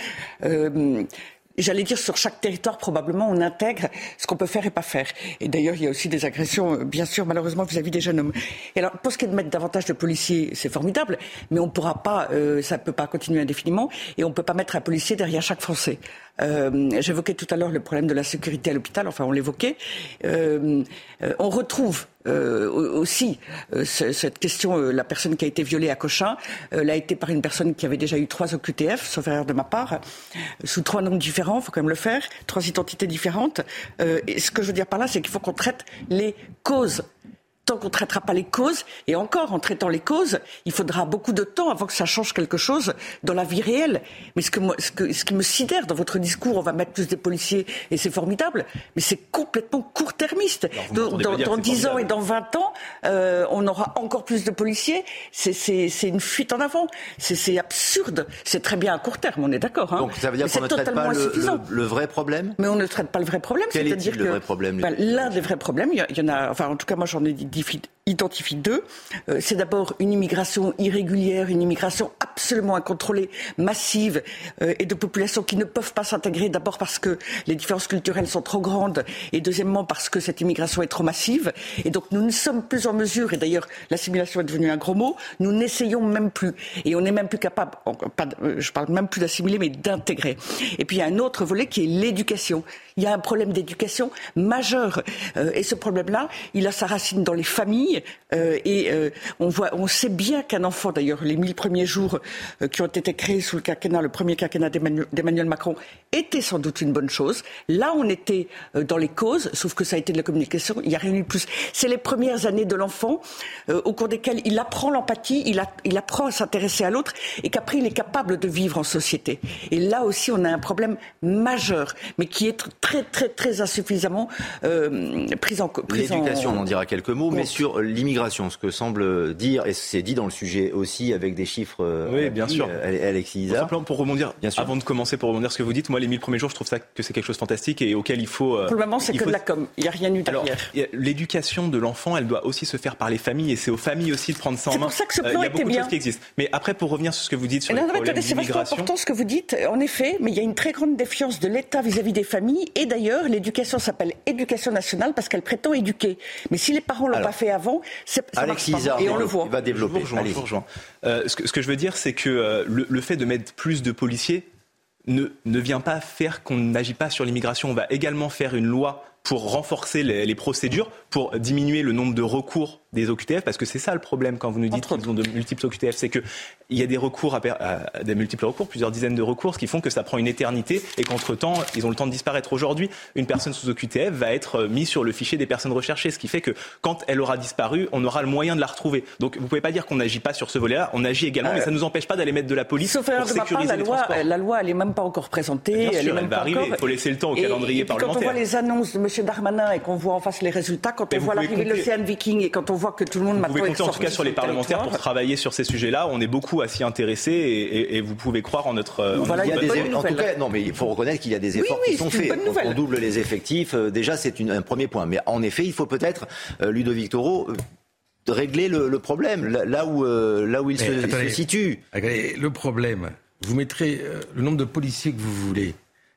J'allais dire sur chaque territoire, probablement, on intègre ce qu'on peut faire et pas faire. Et d'ailleurs, il y a aussi des agressions, bien sûr, malheureusement, vis-à-vis -vis des jeunes hommes. Et alors, pour ce qui est de mettre davantage de policiers, c'est formidable, mais on ne pourra pas, euh, ça ne peut pas continuer indéfiniment, et on ne peut pas mettre un policier derrière chaque Français. Euh, J'évoquais tout à l'heure le problème de la sécurité à l'hôpital, enfin on l'évoquait. Euh, euh, on retrouve euh, aussi euh, cette question, euh, la personne qui a été violée à Cochin l'a été par une personne qui avait déjà eu trois OQTF, sauf erreur de ma part, sous trois noms différents, il faut quand même le faire, trois identités différentes. et ce que je veux dire par là, c'est qu'il faut qu'on traite les causes tant qu'on ne traitera pas les causes, et encore en traitant les causes, il faudra beaucoup de temps avant que ça change quelque chose dans la vie réelle. Mais ce, que moi, ce, que, ce qui me sidère dans votre discours, on va mettre plus de policiers et c'est formidable, mais c'est complètement court-termiste. Dans, dans, dans 10 ans et dans 20 ans, euh, on aura encore plus de policiers. C'est une fuite en avant. C'est absurde. C'est très bien à court terme, on est d'accord. Hein. Donc ça veut dire qu'on ne traite pas le, le, le, vrai problème? Mais on ne traite pas le vrai problème. Quel est, dire le vrai problème ben, L'un des vrais problèmes, il y, en a, enfin en tout cas moi j'en ai dit difficile identifie deux. Euh, c'est d'abord une immigration irrégulière, une immigration absolument incontrôlée, massive, euh, et de populations qui ne peuvent pas s'intégrer, d'abord parce que les différences culturelles sont trop grandes, et deuxièmement parce que cette immigration est trop massive. Et donc nous ne sommes plus en mesure, et d'ailleurs l'assimilation est devenue un gros mot, nous n'essayons même plus. Et on n'est même plus capable, pas, je parle même plus d'assimiler, mais d'intégrer. Et puis il y a un autre volet qui est l'éducation. Il y a un problème d'éducation majeur. Euh, et ce problème-là, il a sa racine dans les familles. Euh, et euh, on, voit, on sait bien qu'un enfant, d'ailleurs, les mille premiers jours euh, qui ont été créés sous le quinquennat, le premier quinquennat d'Emmanuel Macron, était sans doute une bonne chose. Là, on était dans les causes, sauf que ça a été de la communication. Il n'y a rien eu de plus. C'est les premières années de l'enfant au cours desquelles il apprend l'empathie, il, il apprend à s'intéresser à l'autre et qu'après, il est capable de vivre en société. Et là aussi, on a un problème majeur, mais qui est très, très, très insuffisamment pris en compte. L'éducation, on en dira quelques mots, mais sur l'immigration, ce que semble dire, et c'est dit dans le sujet aussi avec des chiffres. Oui, bien sûr. Alexis Isard. Simplement pour rebondir, bien sûr. avant de commencer, pour rebondir ce que vous dites, moi, les mille premiers jours, je trouve ça que c'est quelque chose de fantastique et auquel il faut. Pour le moment, c'est que faut... de la com. Il n'y a rien eu derrière. L'éducation de l'enfant, elle doit aussi se faire par les familles et c'est aux familles aussi de prendre ça en main. C'est pour ça que ce plan euh, il y a beaucoup de choses qui existent. Mais après, pour revenir sur ce que vous dites sur non, le non, problème C'est vachement important ce que vous dites, en effet, mais il y a une très grande défiance de l'État vis-à-vis des familles et d'ailleurs, l'éducation s'appelle éducation nationale parce qu'elle prétend éduquer. Mais si les parents l'ont pas fait avant, ça marche pas. Isard, Et on le voit. va développer. Je vous rejoins, je vous rejoins. Euh, ce, que, ce, que, je veux dire, c'est que euh, le, le, fait de mettre plus de policiers ne, ne vient pas faire qu'on n'agit pas sur l'immigration. On va également faire une loi pour renforcer les, les, procédures, pour diminuer le nombre de recours des OQTF, parce que c'est ça le problème quand vous nous dites qu'ils ont de multiples OQTF, c'est qu'il y a des recours, à, à, des multiples recours, plusieurs dizaines de recours, ce qui font que ça prend une éternité et qu'entre-temps, ils ont le temps de disparaître. Aujourd'hui, une personne sous OQTF va être mise sur le fichier des personnes recherchées, ce qui fait que quand elle aura disparu, on aura le moyen de la retrouver. Donc vous pouvez pas dire qu'on n'agit pas sur ce volet-là, on agit également, euh, mais ça ne nous empêche pas d'aller mettre de la police sauf pour part, la loi, la loi, elle est même pas encore présentée. Bien elle, sûr, est même elle va pas arriver, il faut laisser le temps au et, calendrier et puis parlementaire. Quand on voit les annonces de M. Darmanin et qu'on voit en face les résultats, quand Mais on voit l'arrivée de l'Océan Viking et quand on voit que tout le monde Vous pouvez compter en tout cas sur les le parlementaires pour travailler sur ces sujets-là. On est beaucoup à s'y intéresser et, et- et vous pouvez croire en notre. en Voilà, notre Il y a des, en tout cas, non, mais il faut reconnaître qu'il y a des Oui, efforts oui, qui sont c'est une faits. bonne On, nouvelle. on double les effectifs. euh, déjà, c'est un premier point. Mais en effet, il faut peut-être, euh, Ludovic Toro, euh, régler le, le problème là, là où, euh, là où il se, attendez. se situe. Regardez, le problème, vous mettrez euh, le nombre de policiers que vous voulez.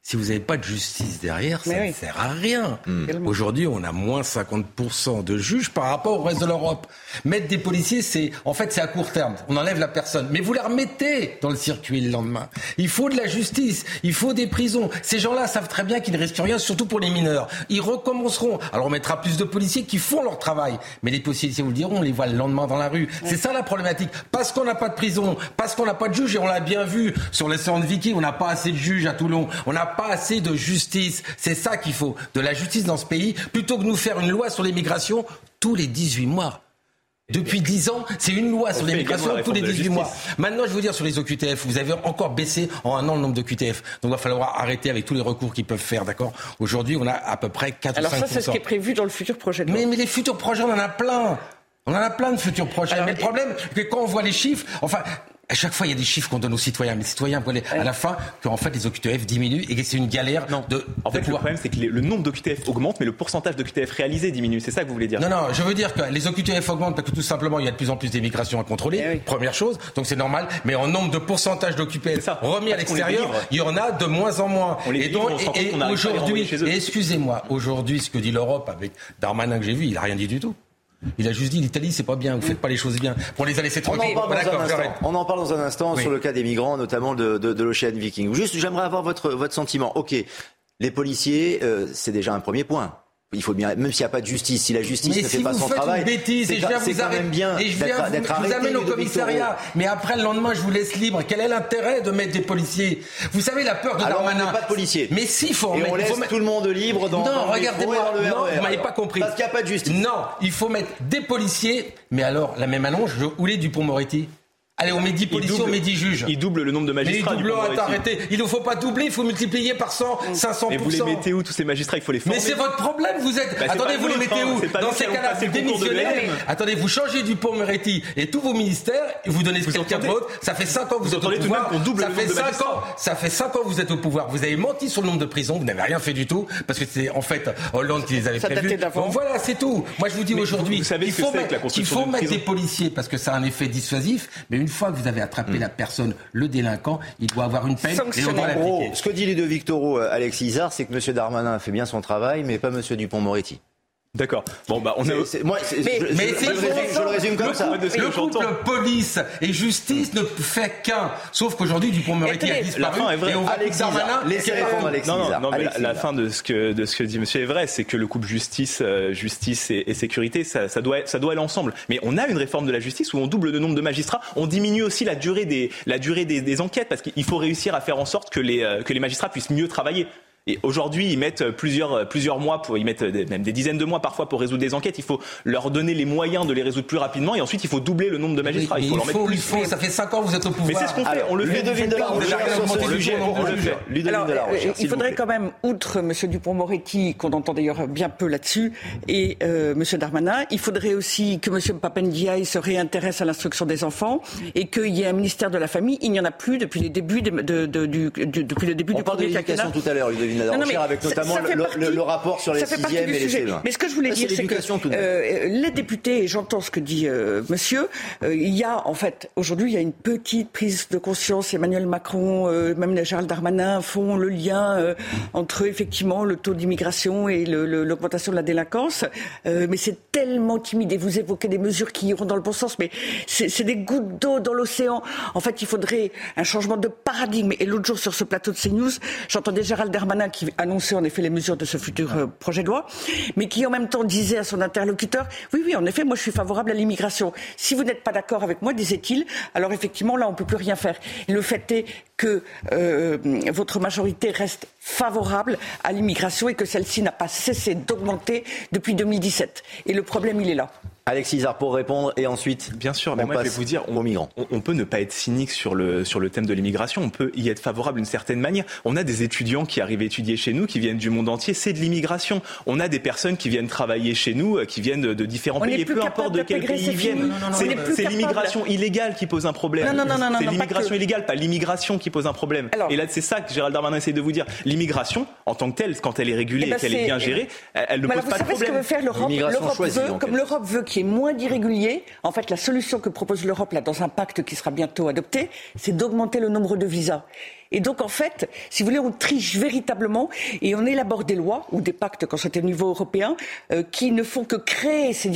Si vous n'avez pas de justice derrière, ça ne sert à rien. Hmm. Aujourd'hui, on a moins 50% de juges par rapport au reste de l'Europe. Mettre des policiers, c'est en fait c'est à court terme. On enlève la personne, mais vous la remettez dans le circuit le lendemain. Il faut de la justice, il faut des prisons. Ces gens-là savent très bien qu'il ne reste rien, surtout pour les mineurs. Ils recommenceront. Alors on mettra plus de policiers qui font leur travail, mais les policiers vous le diront, on les voit le lendemain dans la rue. C'est ça la problématique. Parce qu'on n'a pas de prison, parce qu'on n'a pas de juge, et on l'a bien vu sur les de Vicky, on n'a pas assez de juges à Toulon. On n'a pas assez de justice. C'est ça qu'il faut, de la justice dans ce pays, plutôt que nous faire une loi sur l'immigration tous les 18 mois. Depuis 10 ans, c'est une loi sur l'immigration tous les 18 mois. Maintenant, je veux dire sur les OQTF, vous avez encore baissé en un an le nombre de QTF. Donc il va falloir arrêter avec tous les recours qu'ils peuvent faire, d'accord? Aujourd'hui, on a à peu près 4 Alors ou 5 ça, c'est ce qui est prévu dans le futur projet de loi. Mais, mais les futurs projets, on en a plein. On en a plein de futurs projets. mais le problème, c'est que quand on voit les chiffres, enfin, à chaque fois, il y a des chiffres qu'on donne aux citoyens. Mais les citoyens voient à la fin qu'en fait, les OQTF diminuent et que c'est une galère non. de. En fait, le problème, c'est que le nombre d'OQTF augmente, mais le pourcentage d'OQTF réalisé diminue. C'est ça que vous voulez dire Non, non, je veux dire que les OQTF augmentent parce que tout simplement, il y a de plus en plus d'immigration à contrôler. Première chose. Donc c'est normal. Mais en nombre de pourcentage d'OQTF remis à l'extérieur, il y en a de moins en moins. et donc, et, aujourd'hui, excusez-moi, aujourd'hui, ce que dit l'Europe avec Darmanin que j'ai vu, il a rien dit du tout. Il a juste dit l'Italie, c'est pas bien, vous faites pas les choses bien. Pour les a laissés tranquilles. On, en parle dans un instant sur le cas des migrants, notamment de, de, de l'Ocean Viking. Juste, j'aimerais avoir votre, votre sentiment. Ok, les policiers, euh, c'est déjà un premier point il faut bien, même s'il n'y a pas de justice, si la justice ne fait pas son travail, c'est quand même bien et je viens vous, vous amène au commissariat. Mais après le lendemain, je vous laisse libre. Quel est l'intérêt de mettre des policiers? Vous savez la peur de Alors Darmanin. On pas de policiers. Mais si, faut et mettre, on laisse faut mettre... tout le monde libre dans. Non, regardez-moi. Non, vous m'avez pas compris. Parce qu'il n'y a pas de justice. Non, il faut mettre des policiers. Mais alors, la même annonce, je voulais du Dupont-Moretti? Allez, on met 10 policiers, on met 10 juges. Il double le nombre de magistrats. Mais il double, arrêtez. Il ne faut pas doubler, il faut multiplier par 100, 500 Mais vous les mettez où, tous ces magistrats Il faut les former. Mais c'est votre problème, vous êtes. Bah, Attendez, vous les mettez où Dans ces cas-là, vous démissionnez. Attendez, vous changez du pont Moretti et tous vos ministères, vous donnez quelqu'un d'autre. Ça fait 5 ans que vous êtes au pouvoir. Ça fait 5 ans. Ça fait 5 ans que vous êtes au pouvoir. Vous avez menti sur le nombre de prisons, vous n'avez rien fait du tout, parce que c'est en fait Hollande qui les avait prévus. Donc voilà, c'est tout. Moi, je vous dis aujourd'hui, il faut mettre des policiers parce que ça a un effet dissuasif, mais une fois que vous avez attrapé Hmm. la personne, le délinquant, il doit avoir une peine et on doit l'appliquer. Ce que dit les deux Victoro, euh, Alex Isard, c'est que M. Darmanin fait bien son travail, mais pas M. Dupont-Moretti. D'accord. Bon bah on a. moi, mais, je, mais je, je, le résume comme le ça. Couple, le couple police et justice ne fait qu'un. Sauf qu'aujourd'hui Dupont-Moretti a disparu. La fin est vraie. Et on Alex Darmanin. Laissez répondre Alex Non, non, non mais la, la, fin de ce que de ce que dit Monsieur est vrai, c'est que le couple justice, euh, justice et, et, sécurité, ça, ça doit ça doit aller ensemble. Mais on a une réforme de la justice où on double le nombre de magistrats, on diminue aussi la durée des la durée des, des enquêtes parce qu'il faut réussir à faire en sorte que les euh, que les magistrats puissent mieux travailler. Et aujourd'hui, ils mettent plusieurs, plusieurs mois, pour, ils mettent même des dizaines de mois parfois pour résoudre des enquêtes. Il faut leur donner les moyens de les résoudre plus rapidement et ensuite il faut doubler le nombre de magistrats. Il faut leur faut, mettre plus. Il faut, ça fait 5 ans que vous êtes au pouvoir. Mais c'est ce qu'on fait, on le fait. De la. Alors, il faudrait quand même, outre M. Dupont-Moretti, qu'on entend d'ailleurs bien peu là-dessus, et euh, M. Darmanin, il faudrait aussi que M. Papendiaï se réintéresse à l'instruction des enfants et qu'il y ait un ministère de la famille. Il n'y en a plus depuis les débuts de, de, de, du, depuis le début on du l'éducation tout à l'heure, Avec notamment le, partie, le, le, rapport sur les sixièmes et les CE1. Mais ce que je voulais dire, c'est que euh, les députés, et j'entends ce que dit euh, monsieur, euh, il y a en fait, aujourd'hui, il y a une petite prise de conscience. Emmanuel Macron, même Gérald Darmanin font le lien entre effectivement le taux d'immigration et l'augmentation de la délinquance. Mais c'est tellement timide. Et vous évoquez des mesures qui iront dans le bon sens, mais c'est des gouttes d'eau dans l'océan. En fait, il faudrait un changement de paradigme. Et l'autre jour, sur ce plateau de CNews, j'entendais Gérald Darmanin qui annonçait en effet les mesures de ce futur euh, projet de loi, mais qui en même temps disait à son interlocuteur, oui, oui, en effet, moi je suis favorable à l'immigration. Si vous n'êtes pas d'accord avec moi, disait-il, alors effectivement là on peut plus rien faire. Le fait est que euh, votre majorité reste favorable à l'immigration et que celle-ci n'a pas cessé d'augmenter depuis 2017. Et le problème, il est là. Alexis Zard pour répondre et ensuite. Bien sûr, mais moi je vais vous dire, on, on, on, peut ne pas être cynique sur le, sur le thème de l'immigration, on peut y être favorable d'une certaine manière. On a des étudiants qui arrivent étudier chez nous, qui viennent du monde entier, c'est de l'immigration. On a des personnes qui viennent travailler chez nous, qui viennent de, de différents on pays, et peu importe de quel pays ils viennent. C'est l'immigration illégale qui pose un problème. C'est l'immigration illégale, pas l'immigration qui pose un problème. Alors, et là, c'est ça que Gérald Darmanin essaie de vous dire. L'immigration, en tant que telle, quand elle est régulée eh ben et qu'elle est bien gérée, elle, ne pose pas de problème. Vous savez ce que veut faire l'Europe? Comme l'Europe veut qu'il y ait moins d'irréguliers, en fait, la solution que propose l'Europe là dans un pacte qui sera bientôt adopté, c'est d'augmenter le nombre de visas. Et donc, en fait, si vous voulez, on triche véritablement et on élabore des lois ou des pactes quand c'était au niveau européen euh, qui ne font que créer ces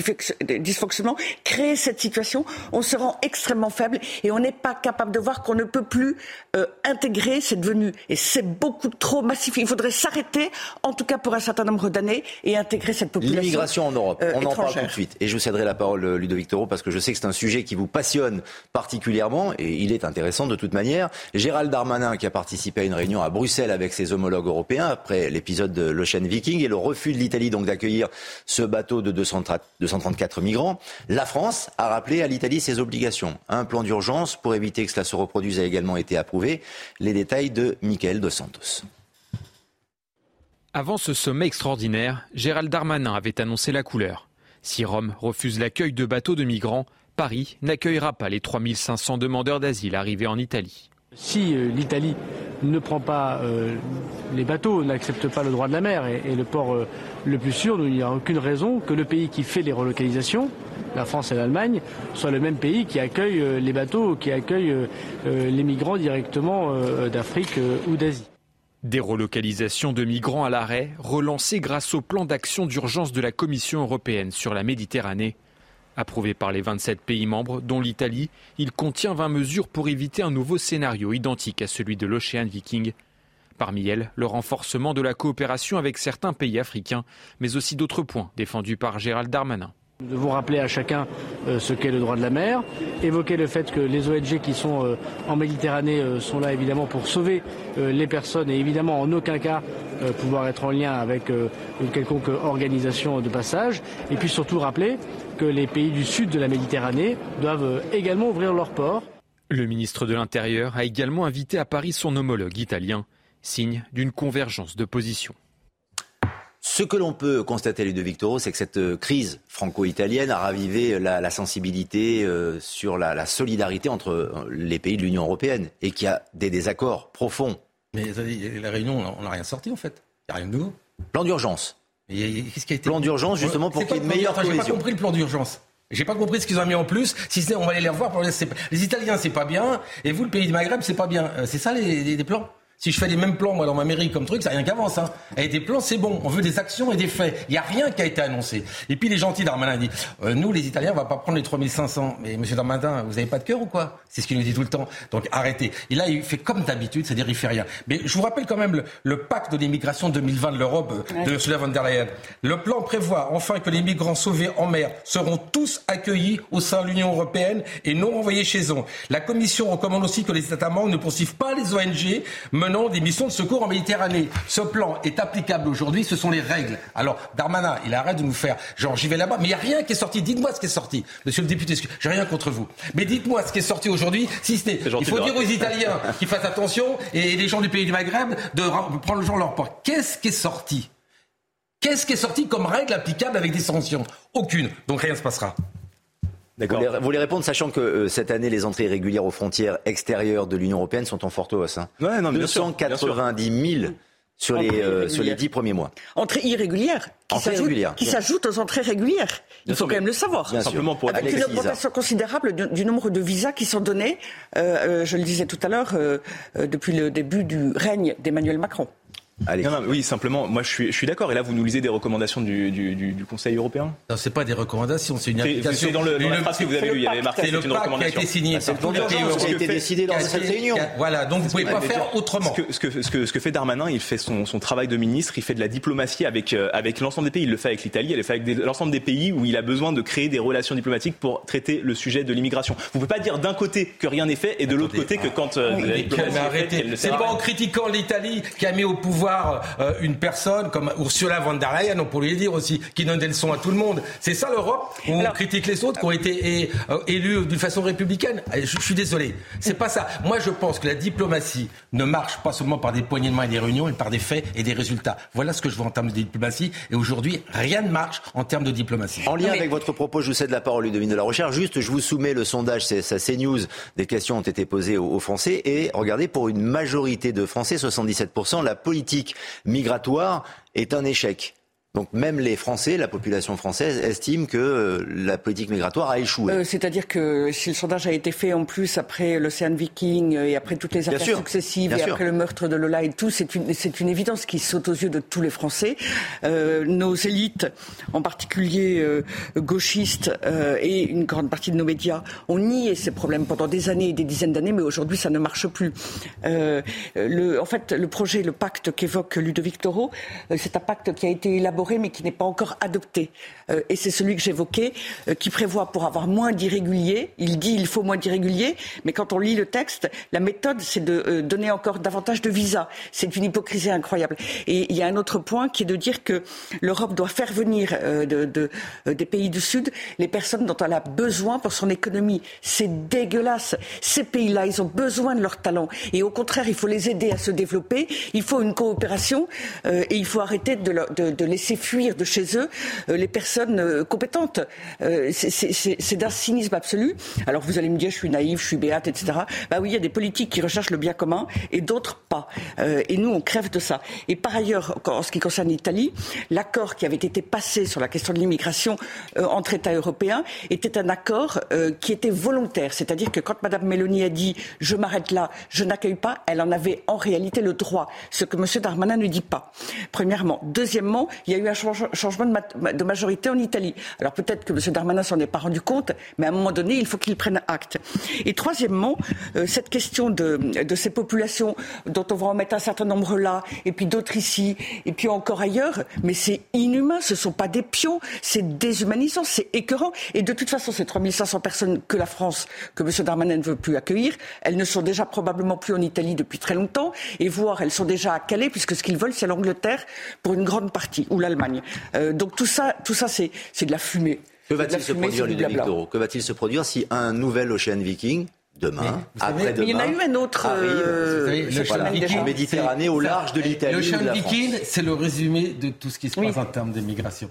dysfonctionnements, créer cette situation. On se rend extrêmement faible et on n'est pas capable de voir qu'on ne peut plus euh, intégrer. C'est devenu et c'est beaucoup trop massif. Il faudrait s'arrêter, en tout cas pour un certain nombre d'années, et intégrer cette population. L'immigration en Europe, euh, on en parle tout de suite. Et je vous céderai la parole, Ludovic Toro, parce que je sais que c'est un sujet qui vous passionne particulièrement et il est intéressant de toute manière. Gérald Darmanin, qui a participé à une réunion à Bruxelles avec ses homologues européens après l'épisode de l'Ocean Viking et le refus de l'Italie donc d'accueillir ce bateau de 230 234 migrants, la France a rappelé à l'Italie ses obligations. Un plan d'urgence pour éviter que cela se reproduise a également été approuvé. Les détails de Michael Dos Santos. Avant ce sommet extraordinaire, Gérald Darmanin avait annoncé la couleur. Si Rome refuse l'accueil de bateaux de migrants, Paris n'accueillera pas les 3500 demandeurs d'asile arrivés en Italie. Si euh, l'Italie ne prend pas euh, les bateaux, n'accepte pas le droit de la mer et, le port euh, le plus sûr, il n'y a aucune raison que le pays qui fait les relocalisations, la France et l'Allemagne, soit le même pays qui accueille les bateaux, qui accueille les migrants directement d'Afrique ou d'Asie. Des relocalisations de migrants à l'arrêt, relancées grâce au plan d'action d'urgence de la Commission européenne sur la Méditerranée. Approuvé par les 27 pays membres, dont l'Italie, il contient 20 mesures pour éviter un nouveau scénario identique à celui de l'Ocean Viking. Parmi elles, le renforcement de la coopération avec certains pays africains, mais aussi d'autres points défendus par Gérald Darmanin. Nous devons rappeler à chacun euh, ce qu'est le droit de la mer, évoquer le fait que les ONG qui sont euh, en Méditerranée euh, sont là évidemment pour sauver les personnes et évidemment en aucun cas pouvoir être en lien avec une quelconque organisation de passage. Et puis surtout rappeler que les pays du sud de la Méditerranée doivent également ouvrir leurs ports. Le ministre de l'Intérieur a également invité à Paris son homologue italien, signe d'une convergence de positions. Ce que l'on peut constater, Ludovic Toro, c'est que cette euh, crise franco-italienne a ravivé la, la sensibilité euh, sur la, la solidarité entre euh, les pays de l'Union européenne et qu'il y a des désaccords profonds. Mais la réunion, on n'a rien sorti en fait. Il n'y a rien de nouveau. Plan d'urgence. Qu'est-ce qui a été Plan d'urgence, justement, pour qu'il y ait une meilleure d'urgence J'ai pas cohésion. compris le plan d'urgence. J'ai pas compris ce qu'ils ont mis en plus. Si c'est, on va aller les revoir. Pour les, Italiens, c'est pas bien. Et vous, le pays du Maghreb, c'est pas bien. Euh, C'est ça les, les- les plans? Si je fais les mêmes plans, moi, dans ma mairie, comme truc, c'est rien qu'avance. Hein. Et des plans, c'est bon. On veut des actions et des faits. Il n'y a rien qui a été annoncé. Et puis, les gentils Darmanin dit, euh, nous, les Italiens, on va pas prendre les 3500. Mais monsieur Darmanin, vous avez pas de cœur ou quoi? C'est ce qu'il nous dit tout le temps. Donc, arrêtez. Et là, il fait comme d'habitude, c'est-à-dire il fait rien. Mais je vous rappelle quand même le, le pacte de l'immigration 2020 de l'Europe euh, de Ursula von der Leyen. Le plan prévoit enfin que les migrants sauvés en mer seront tous accueillis au sein de l'Union européenne et non renvoyés chez eux. La Commission recommande aussi que les États membres ne poursuivent pas les ONG des missions de secours en Méditerranée. Ce plan est applicable aujourd'hui, ce sont les règles. Alors, Darmanin, il arrête de nous faire genre j'y vais là-bas, mais il n'y a rien qui est sorti. Dites-moi ce qui est sorti, monsieur le député, j'ai rien contre vous. Mais dites-moi ce qui est sorti aujourd'hui, si ce n'est. Il faut dire aux. Italiens qu'ils fassent attention et les gens du pays du Maghreb de prendre le gens leur port. Qu'est-ce qui est sorti? Qu'est-ce qui est sorti comme règle applicable avec des sanctions? Aucune. Donc rien ne se passera. Vous voulez, vous voulez répondre, sachant que euh, cette année, les entrées irrégulières aux frontières extérieures de l'Union européenne sont en forte hausse. Hein. Ouais, non, mais bien sûr, bien sûr. 290 000 sur les, Entrées euh, sur les dix premiers mois. Entrées irrégulières qui Entrées s'ajoutent irrégulières, qui bien. s'ajoutent aux entrées régulières. Il Bien faut sûr, quand même le savoir. Bien. Simplement pour Avec une augmentation considérable du, du nombre de visas qui sont donnés, euh, je le disais tout à l'heure, euh, depuis le début du règne d'Emmanuel Macron. Allez. Non, non, oui, simplement, moi je suis, je suis d'accord. Et là, vous nous lisez des recommandations du, du, du- du Conseil européen Non, c'est pas des recommandations, c'est une C'est- application. c'est dans le- dans la phrase que vous avez lue, il y avait marqué, c'est une pacte qui a recommandation. été signé Bah, c'est par le plan tous les pays qui a européens. été décidé a cette réunion. Voilà, donc vous pouvez pas faire autrement. Ce que, ce, que, ce, que, ce que fait Darmanin, il fait son, son travail de ministre, il fait de la diplomatie avec, euh, avec l'ensemble des pays. Il le fait avec l'Italie, il le fait avec l'ensemble des pays où il a besoin de créer des relations diplomatiques pour traiter le sujet de l'immigration. Vous ne pouvez pas dire d'un côté que rien n'est fait et de l'autre côté que quand euh, faite, arrêtez. ne C'est pas en critiquant l'Italie qui a mis au pouvoir euh, une personne comme Ursula von der Leyen, on pourrait le dire aussi, qui donne des leçons à tout le monde. C'est ça l'Europe où on critique les autres qui ont été euh, élus d'une façon républicaine. Je, je suis désolé. C'est pas ça. Moi, je pense que la diplomatie ne marche pas seulement par des poignées de main et des réunions, mais par des faits et des résultats. Voilà ce que je vois en termes de diplomatie. Et aujourd'hui, rien ne marche en termes de diplomatie. En lien avec votre propos, je vous cède la parole, Ludovine de la Recherche. Juste, je vous soumets le sondage, c'est ça CNews. Des questions ont été posées aux Français. Et regardez, pour une majorité de Français, 77%, la politique migratoire est un échec. Donc même les Français, la population française, estime que euh, la politique migratoire a échoué. Euh, C'est-à-dire que si le sondage a été fait en plus après l'Océan Viking et après toutes les affaires successives et sûr. après le meurtre de Lola et tout, c'est une, une évidence qui saute aux yeux de tous les Français. Euh, nos élites, en particulier euh, gauchistes euh, et une grande partie de nos médias, ont nié ces problèmes pendant des années et des dizaines d'années, mais aujourd'hui ça ne marche plus. Euh, le, en fait, le projet, le pacte qu'évoque Ludovic Toro, euh, c'est un pacte qui a été élaboré mais qui n'est pas encore adopté. Euh, et c'est celui que j'évoquais, euh, qui prévoit pour avoir moins d'irréguliers, il dit il faut moins d'irréguliers, mais quand on lit le texte, la méthode c'est de euh, donner encore davantage de visas. C'est une hypocrisie incroyable. Et il y a un autre point qui est de dire que l'Europe doit faire venir de, de, des pays du Sud les personnes dont elle a besoin pour son économie. C'est dégueulasse. Ces pays-là, ils ont besoin de leur talent. Et au contraire, il faut les aider à se développer. Il faut une coopération et il faut arrêter de- de laisser fuir de chez eux euh, les personnes euh, compétentes. Euh, c'est- d'un cynisme absolu. Alors vous allez me dire, je suis naïve, je suis béate, etc. Bah oui, il y a des politiques qui recherchent le bien commun et d'autres pas. Et nous, on crève de ça. Et par ailleurs, en ce qui concerne l'Italie, l'accord qui avait été passé sur la question de l'immigration entre États européens était un accord qui était volontaire. C'est-à-dire que quand Mme Meloni a dit je m'arrête là, je n'accueille pas, elle en avait en réalité le droit, ce que M. Darmanin ne dit pas. Premièrement. Deuxièmement, il y a eu un change- changement de, ma- de majorité en Italie. Alors peut-être que M. Darmanin s'en est pas rendu compte, mais à un moment donné, il faut qu'il prenne acte. Et troisièmement, euh, cette question de, ces populations dont on va en mettre un certain nombre là, et puis d'autres ici, et puis encore ailleurs, mais c'est inhumain, ce sont pas des pions, c'est déshumanisant, c'est écœurant. Et de toute façon, ces 3500 personnes que la France, que M. Darmanin ne veut plus accueillir, elles ne sont déjà probablement plus en Italie depuis très longtemps, et voire elles sont déjà à Calais, puisque ce qu'ils veulent, c'est l'Angleterre pour une grande partie, l'Allemagne. Euh, donc tout ça, tout ça c'est c'est de la fumée. Que va-t-il se produire, Ludovic. Toro Que va-t-il se produire si un nouvel Ocean Viking, demain, après-demain, il y en a eu un autre, arrive, euh, savez, Viking, en Méditerranée, au large de l'Italie la France Viking, c'est le résumé de tout ce qui se passe en termes d'immigration.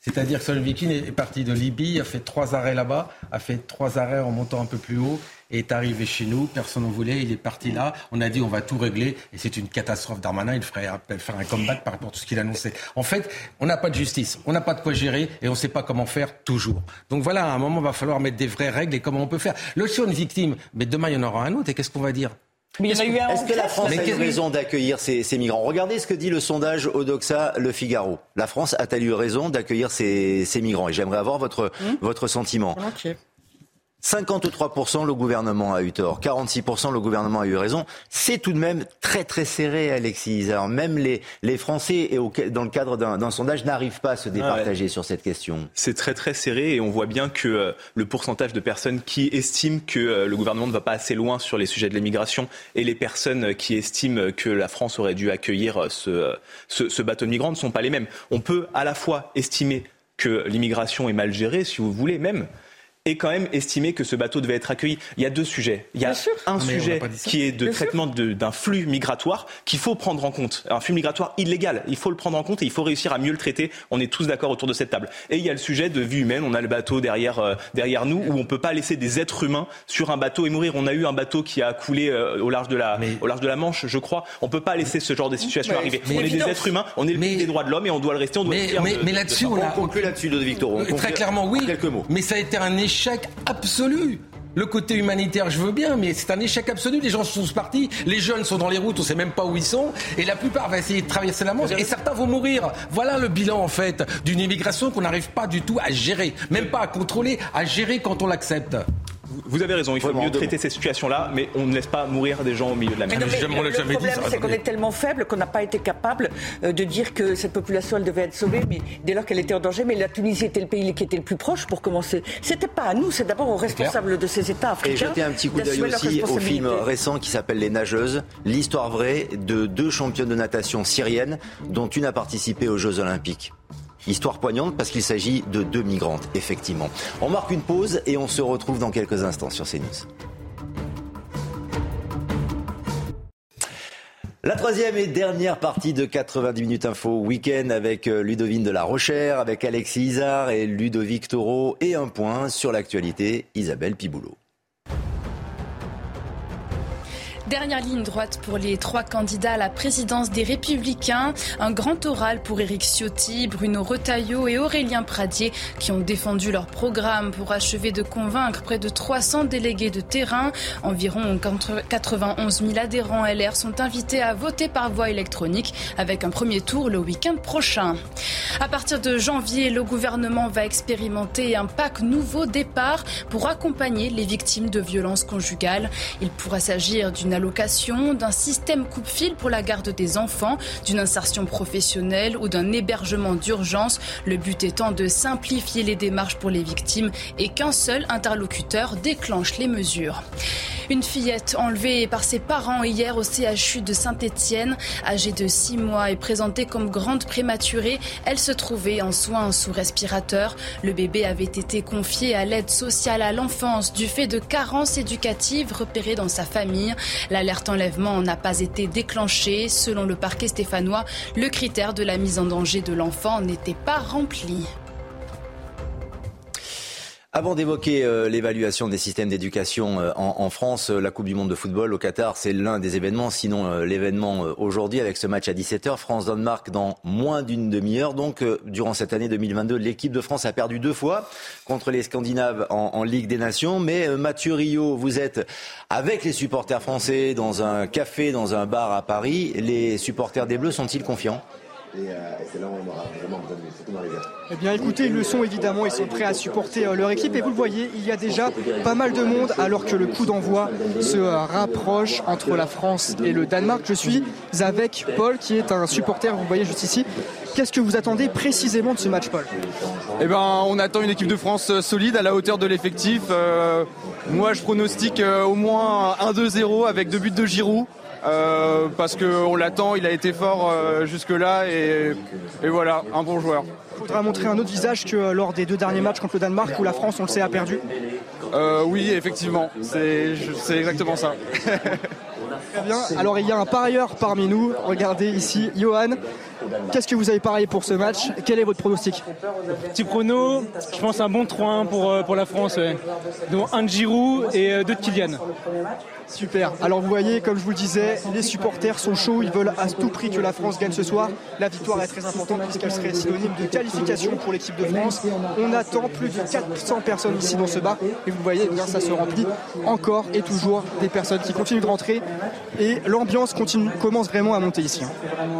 C'est-à-dire que L'Ocean Viking est parti de Libye, a fait trois arrêts là-bas, a fait trois arrêts en montant un peu plus haut est arrivé chez nous. Personne n'en voulait, il est parti là. On a dit on va tout régler et c'est une catastrophe. Darmanin, il ferait faire un comeback par rapport à tout ce qu'il annonçait. En fait, on n'a pas de justice, on n'a pas de quoi gérer et on ne sait pas comment faire toujours. Donc voilà, à un moment, il va falloir mettre des vraies règles et comment on peut faire. L'Ocean Victime, mais demain, il y en aura un autre et qu'est-ce qu'on va dire? Mais il y en a eu un Est-ce que la France a eu raison d'accueillir ces, ces migrants? Regardez ce que dit le sondage Odoxa Le Figaro. La France a-t-elle eu raison d'accueillir ces, ces migrants? Et j'aimerais avoir votre, Hum votre sentiment. 53% le gouvernement a eu tort, 46% le gouvernement a eu raison. C'est tout de même très très serré, Alexis Isard. Même les, les Français, et au- dans le cadre d'un sondage, n'arrivent pas à se départager sur cette question. C'est très très serré et on voit bien que euh, le pourcentage de personnes qui estiment que euh, le gouvernement ne va pas assez loin sur les sujets de l'immigration et les personnes qui estiment que la France aurait dû accueillir euh, ce, euh, ce, ce bateau de migrants ne sont pas les mêmes. On peut à la fois estimer que l'immigration est mal gérée, si vous voulez même, et quand même estimer que ce bateau devait être accueilli. Il y a deux sujets. Il y a un Mais on sujet qui est de traitement de- d'un flux migratoire qu'il faut prendre en compte. Un flux migratoire illégal, il faut le prendre en compte et il faut réussir à mieux le traiter. On est tous d'accord autour de cette table. Et il y a le sujet de vie humaine. On a le bateau derrière, euh, derrière nous où on peut pas laisser des êtres humains sur un bateau et mourir. On a eu un bateau qui a coulé euh, au large de la, au large de la Manche, je crois. On peut pas laisser ce genre de situation Mais- arriver. mais on est évidence. des êtres humains. On est le pays des droits de l'homme et on doit le rester. On doit Mais, mais, de- mais de- là-dessus, de on a. conclut là-dessus, de Victor. Très clairement, oui. Mais ça a été un échec absolu. Le côté humanitaire, je veux bien, mais c'est un échec absolu. Les gens sont tous partis, les jeunes sont dans les routes, on sait même pas où ils sont, et la plupart vont essayer de traverser la Manche, et certains vont mourir. Voilà le bilan, en fait, d'une immigration qu'on n'arrive pas du tout à gérer, même pas à contrôler, à gérer quand on l'accepte. Vous avez raison, il faut mieux traiter ces situations-là, mais on ne laisse pas mourir des gens au milieu de la Mais mer. non, mais le, le problème, c'est qu'on est tellement faible qu'on n'a pas été capable euh, de dire que cette population, elle devait être sauvée, mais dès lors qu'elle était en danger. Mais la Tunisie était le pays qui était le plus proche pour commencer. C'était pas à nous, c'est d'abord aux responsables de ces États Et africains. jeter un petit coup d'œil aussi au film récent qui s'appelle Les Nageuses, l'histoire vraie de deux championnes de natation syriennes, dont une a participé aux Jeux Olympiques. Histoire poignante parce qu'il s'agit de deux migrantes, effectivement. On marque une pause et on se retrouve dans quelques instants sur CNews. La troisième et dernière partie de 90 minutes info week-end avec euh, Ludovine de la Rochère, avec Alexis Isard et Ludovic Taureau et un point sur l'actualité, Isabelle Piboulot. Dernière ligne droite pour les trois candidats à la présidence des Républicains. Un grand oral pour Éric Ciotti, Bruno Retailleau et Aurélien Pradier qui ont défendu leur programme pour achever de convaincre près de 300 délégués de terrain. Environ 91 000 adhérents LR sont invités à voter par voie électronique avec un premier tour le week-end prochain. À partir de janvier, le gouvernement va expérimenter un pack nouveau départ pour accompagner les victimes de violences conjugales. Il pourra s'agir d'une allocation, d'un système coupe-fil pour la garde des enfants, d'une insertion professionnelle ou d'un hébergement d'urgence. Le but étant de simplifier les démarches pour les victimes et qu'un seul interlocuteur déclenche les mesures. Une fillette enlevée par ses parents hier au CHU de Saint-Étienne, âgée de 6 mois et présentée comme grande prématurée, elle se trouvait en soins sous respirateur. Le bébé avait été confié à l'aide sociale à l'enfance du fait de carences éducatives repérées dans sa famille. L'alerte enlèvement n'a pas été déclenchée. Selon le parquet stéphanois, le critère de la mise en danger de l'enfant n'était pas rempli. Avant d'évoquer euh, l'évaluation des systèmes d'éducation euh, en, France, euh, la Coupe du Monde de football au Qatar, c'est l'un des événements, sinon l'événement aujourd'hui avec ce match à 17h, France-Danemark dans moins d'une demi-heure. Donc, durant cette année 2022, l'équipe de France a perdu deux fois contre les Scandinaves en, en Ligue des Nations. Mais Mathieu Rio, vous êtes avec les supporters français dans un café, dans un bar à Paris. Les supporters des Bleus sont-ils confiants? Et, c'est là où on aura vraiment besoin de dans les Eh bien écoutez, ils le sont évidemment, ils sont prêts à supporter euh, leur équipe et vous le voyez, il y a déjà pas mal de monde alors que le coup d'envoi se euh, rapproche entre la France et le Danemark. Je suis avec Paul qui est un supporter, vous voyez juste ici. Qu'est-ce que vous attendez précisément de ce match Paul? Eh ben on attend une équipe de France euh, solide à la hauteur de l'effectif. moi je pronostique au moins 1-2-0 avec deux buts de Giroud. Euh, parce qu'on l'attend, il a été fort euh, jusque-là et, voilà, un bon joueur. Il faudra montrer un autre visage que euh, lors des deux derniers matchs contre le Danemark où la France, on le sait, a perdu. oui, effectivement, c'est exactement ça. Très bien. Alors il y a un parieur parmi nous. Regardez ici, Johan. Qu'est-ce que vous avez parié pour ce match? Quel est votre pronostic? Petit prono, je pense un bon 3-1 pour, pour la France, dont un de Giroud et deux de Kylian. Super. Alors vous voyez, comme je vous le disais, les supporters sont chauds, ils veulent à tout prix que la France gagne ce soir. La victoire est très importante puisqu'elle serait synonyme de qualification pour l'équipe de France. On attend plus de 400 personnes ici dans ce bar et vous voyez, eh bien ça se remplit encore et toujours des personnes qui continuent de rentrer et l'ambiance commence vraiment à monter ici. Hein.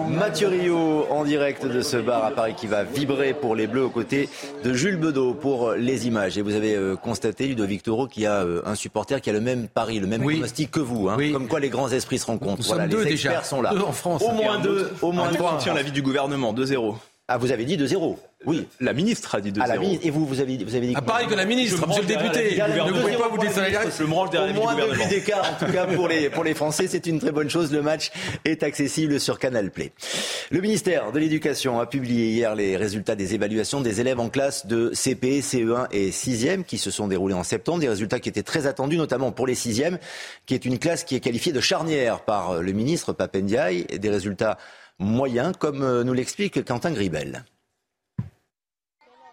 Mathieu Rio en direct de ce bar à Paris qui va vibrer pour les Bleus aux côtés de Jules Bedeau pour les images. Et vous avez euh, constaté, Ludovic Toro, qui a euh, un supporter qui a le même pari, le même oui que vous. Hein. Comme quoi les grands esprits se rencontrent. voilà, les experts sont là. en France. Au moins deux. Au moins deux. On tient l'avis du gouvernement. 2-0. Ah, vous avez dit 2-0 oui, la ministre a dit 2-0. Ah, et vous, vous avez, vous avez dit Ah, pareil que la ministre, monsieur le député. Ne pouvez pas vous décider. Je me range derrière Au moins deux buts d'écart, en tout cas, pour les, pour les Français. C'est une très bonne chose. Le match est accessible sur Canal Play. Le ministère de l'Éducation a publié hier les résultats des évaluations des élèves en classe de CP, CE1 et 6e qui se sont déroulés en septembre. Des résultats qui étaient très attendus, notamment pour les 6e, qui est une classe qui est qualifiée de charnière par le ministre Papendiaï. Des résultats moyens, comme nous l'explique Quentin Gribel.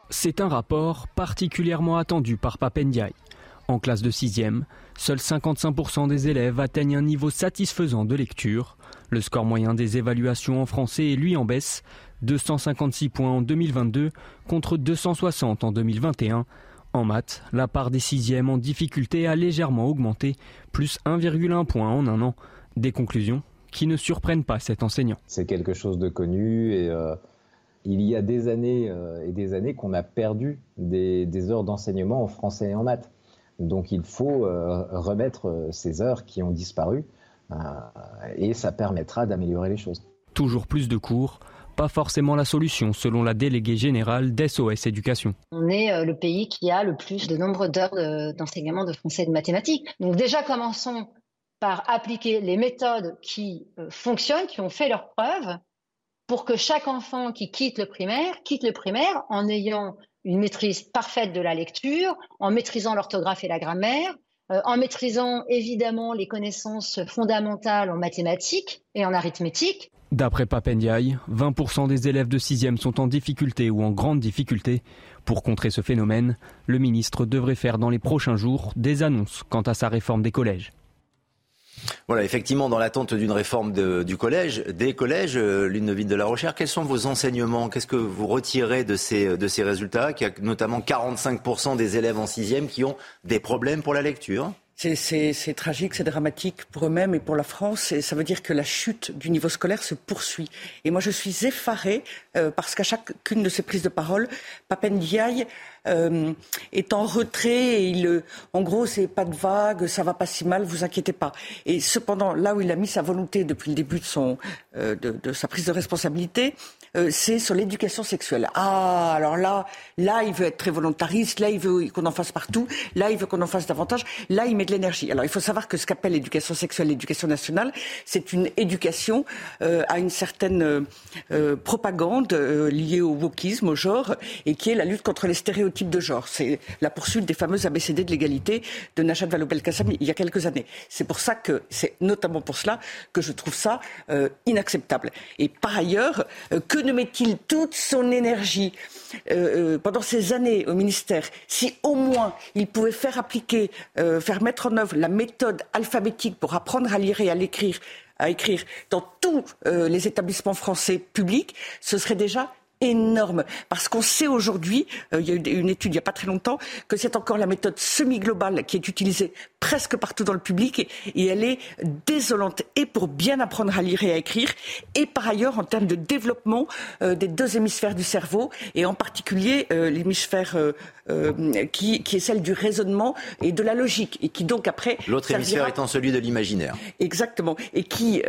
C'est un rapport particulièrement attendu par Papendiaï. En classe de 6e, seuls 55% des élèves atteignent un niveau satisfaisant de lecture. Le score moyen des évaluations en français est lui en baisse, 256 points en 2022 contre 260 en 2021. En maths, la part des 6e en difficulté a légèrement augmenté, plus 1,1 point en un an. Des conclusions qui ne surprennent pas cet enseignant. C'est quelque chose de connu et euh, il y a des années euh, et des années qu'on a perdu des, heures d'enseignement en français et en maths. Donc il faut euh, remettre euh, ces heures qui ont disparu et ça permettra d'améliorer les choses. Toujours plus de cours, pas forcément la solution selon la déléguée générale d'SOS Éducation. On est le pays qui a le plus de nombre d'heures d'enseignement de français et de mathématiques. Donc déjà commençons par appliquer les méthodes qui fonctionnent, qui ont fait leurs preuves, pour que chaque enfant qui quitte le primaire quitte le primaire en ayant une maîtrise parfaite de la lecture, en maîtrisant l'orthographe et la grammaire, euh, en maîtrisant évidemment les connaissances fondamentales en mathématiques et en arithmétique. D'après Papendiaï, 20% des élèves de 6e sont en difficulté ou en grande difficulté. Pour contrer ce phénomène, le ministre devrait faire dans les prochains jours des annonces quant à sa réforme des collèges. Voilà, effectivement, dans l'attente d'une réforme du collège, des collèges, euh, Ville de la Rochère, quels sont vos enseignements? Qu'est-ce que vous retirez de ces, de ces résultats? Qu'il y a notamment 45% des élèves en sixième qui ont des problèmes pour la lecture c'est tragique, c'est dramatique pour eux-mêmes et pour la France. Et ça veut dire que la chute du niveau scolaire se poursuit. Et moi, je suis effarée euh, parce qu'à chacune de ces prises de parole, Papendiaï euh, est en retrait. Et il, en gros, c'est pas de vague, ça va pas si mal, vous inquiétez pas. Et cependant, là où il a mis sa volonté depuis le début de, euh, sa prise de responsabilité, euh, c'est sur l'éducation sexuelle. Ah, alors là, là, il veut être très volontariste, là, il veut qu'on en fasse partout, là, il veut qu'on en fasse davantage, là, il met de l'énergie. Alors, il faut savoir que ce qu'appelle l'éducation sexuelle, l'éducation nationale, c'est une éducation euh, à une certaine euh, propagande liée au wokisme, au genre, et qui est la lutte contre les stéréotypes de genre. C'est la poursuite des fameuses ABCD de l'égalité de Najat Vallaud-Belkacem il y a quelques années. C'est pour ça que, c'est notamment pour cela que je trouve ça inacceptable. Et par ailleurs, que ne met-il toute son énergie euh, euh, pendant ces années au ministère si au moins il pouvait faire appliquer, euh, faire mettre en œuvre la méthode alphabétique pour apprendre à lire et à l'écrire à écrire dans tous les établissements français publics, ce serait déjà énorme. Parce qu'on sait aujourd'hui, euh, il y a eu une étude il n'y a pas très longtemps, que c'est encore la méthode semi-globale qui est utilisée presque partout dans le public et, elle est désolante et pour bien apprendre à lire et à écrire et par ailleurs en termes de développement euh, des deux hémisphères du cerveau et en particulier euh, l'hémisphère qui, qui, est celle du raisonnement et de la logique et qui donc après... L'autre hémisphère étant celui de l'imaginaire. Exactement. Et qui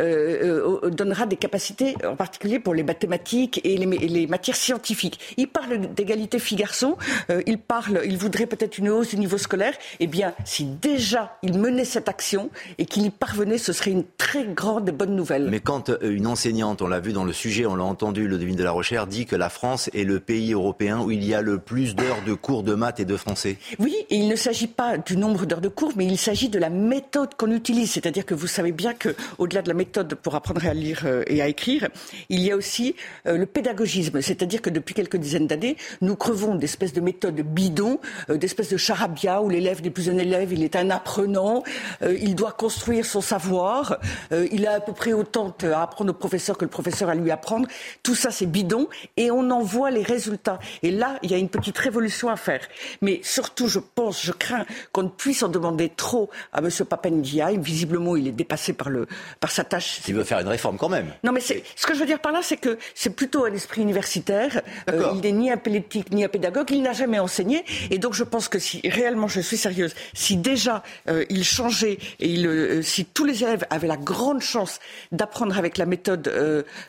donnera des capacités en particulier pour les mathématiques et les, les mathématiques matière scientifique. Il parle d'égalité filles-garçons, euh, il parle, il voudrait peut-être une hausse du niveau scolaire. Eh bien, si déjà il menait cette action et qu'il y parvenait, ce serait une très grande et bonne nouvelle. Mais quand euh, une enseignante, on l'a vu dans le sujet, on l'a entendu, le devine de la recherche, dit que la France est le pays européen où il y a le plus d'heures de cours de maths et de français. Oui, et il ne s'agit pas du nombre d'heures de cours, mais il s'agit de la méthode qu'on utilise. C'est-à-dire que vous savez bien que, au-delà de la méthode pour apprendre à lire euh, et à écrire, il y a aussi le pédagogisme. C'est-à-dire que depuis quelques dizaines d'années, nous crevons d'espèces de méthodes bidons, euh, d'espèces de charabia où l'élève n'est plus un élève, il est un apprenant, euh, il doit construire son savoir, euh, il a à peu près autant à apprendre au professeur que le professeur à lui apprendre. Tout ça, c'est bidon et on en voit les résultats. Et là, il y a une petite révolution à faire. Mais surtout, je pense, je crains qu'on ne puisse en demander trop à M. Papendiaï. Visiblement, il est dépassé par, le, par sa tâche. Il veut faire une réforme quand même. Non, mais ce que je veux dire par là, c'est que c'est plutôt un esprit universitaire euh, il n'est ni un politique ni un pédagogue. Il n'a jamais enseigné. Et donc je pense que si réellement je suis sérieuse, si déjà euh, il changeait et il, euh, si tous les élèves avaient la grande chance d'apprendre avec la méthode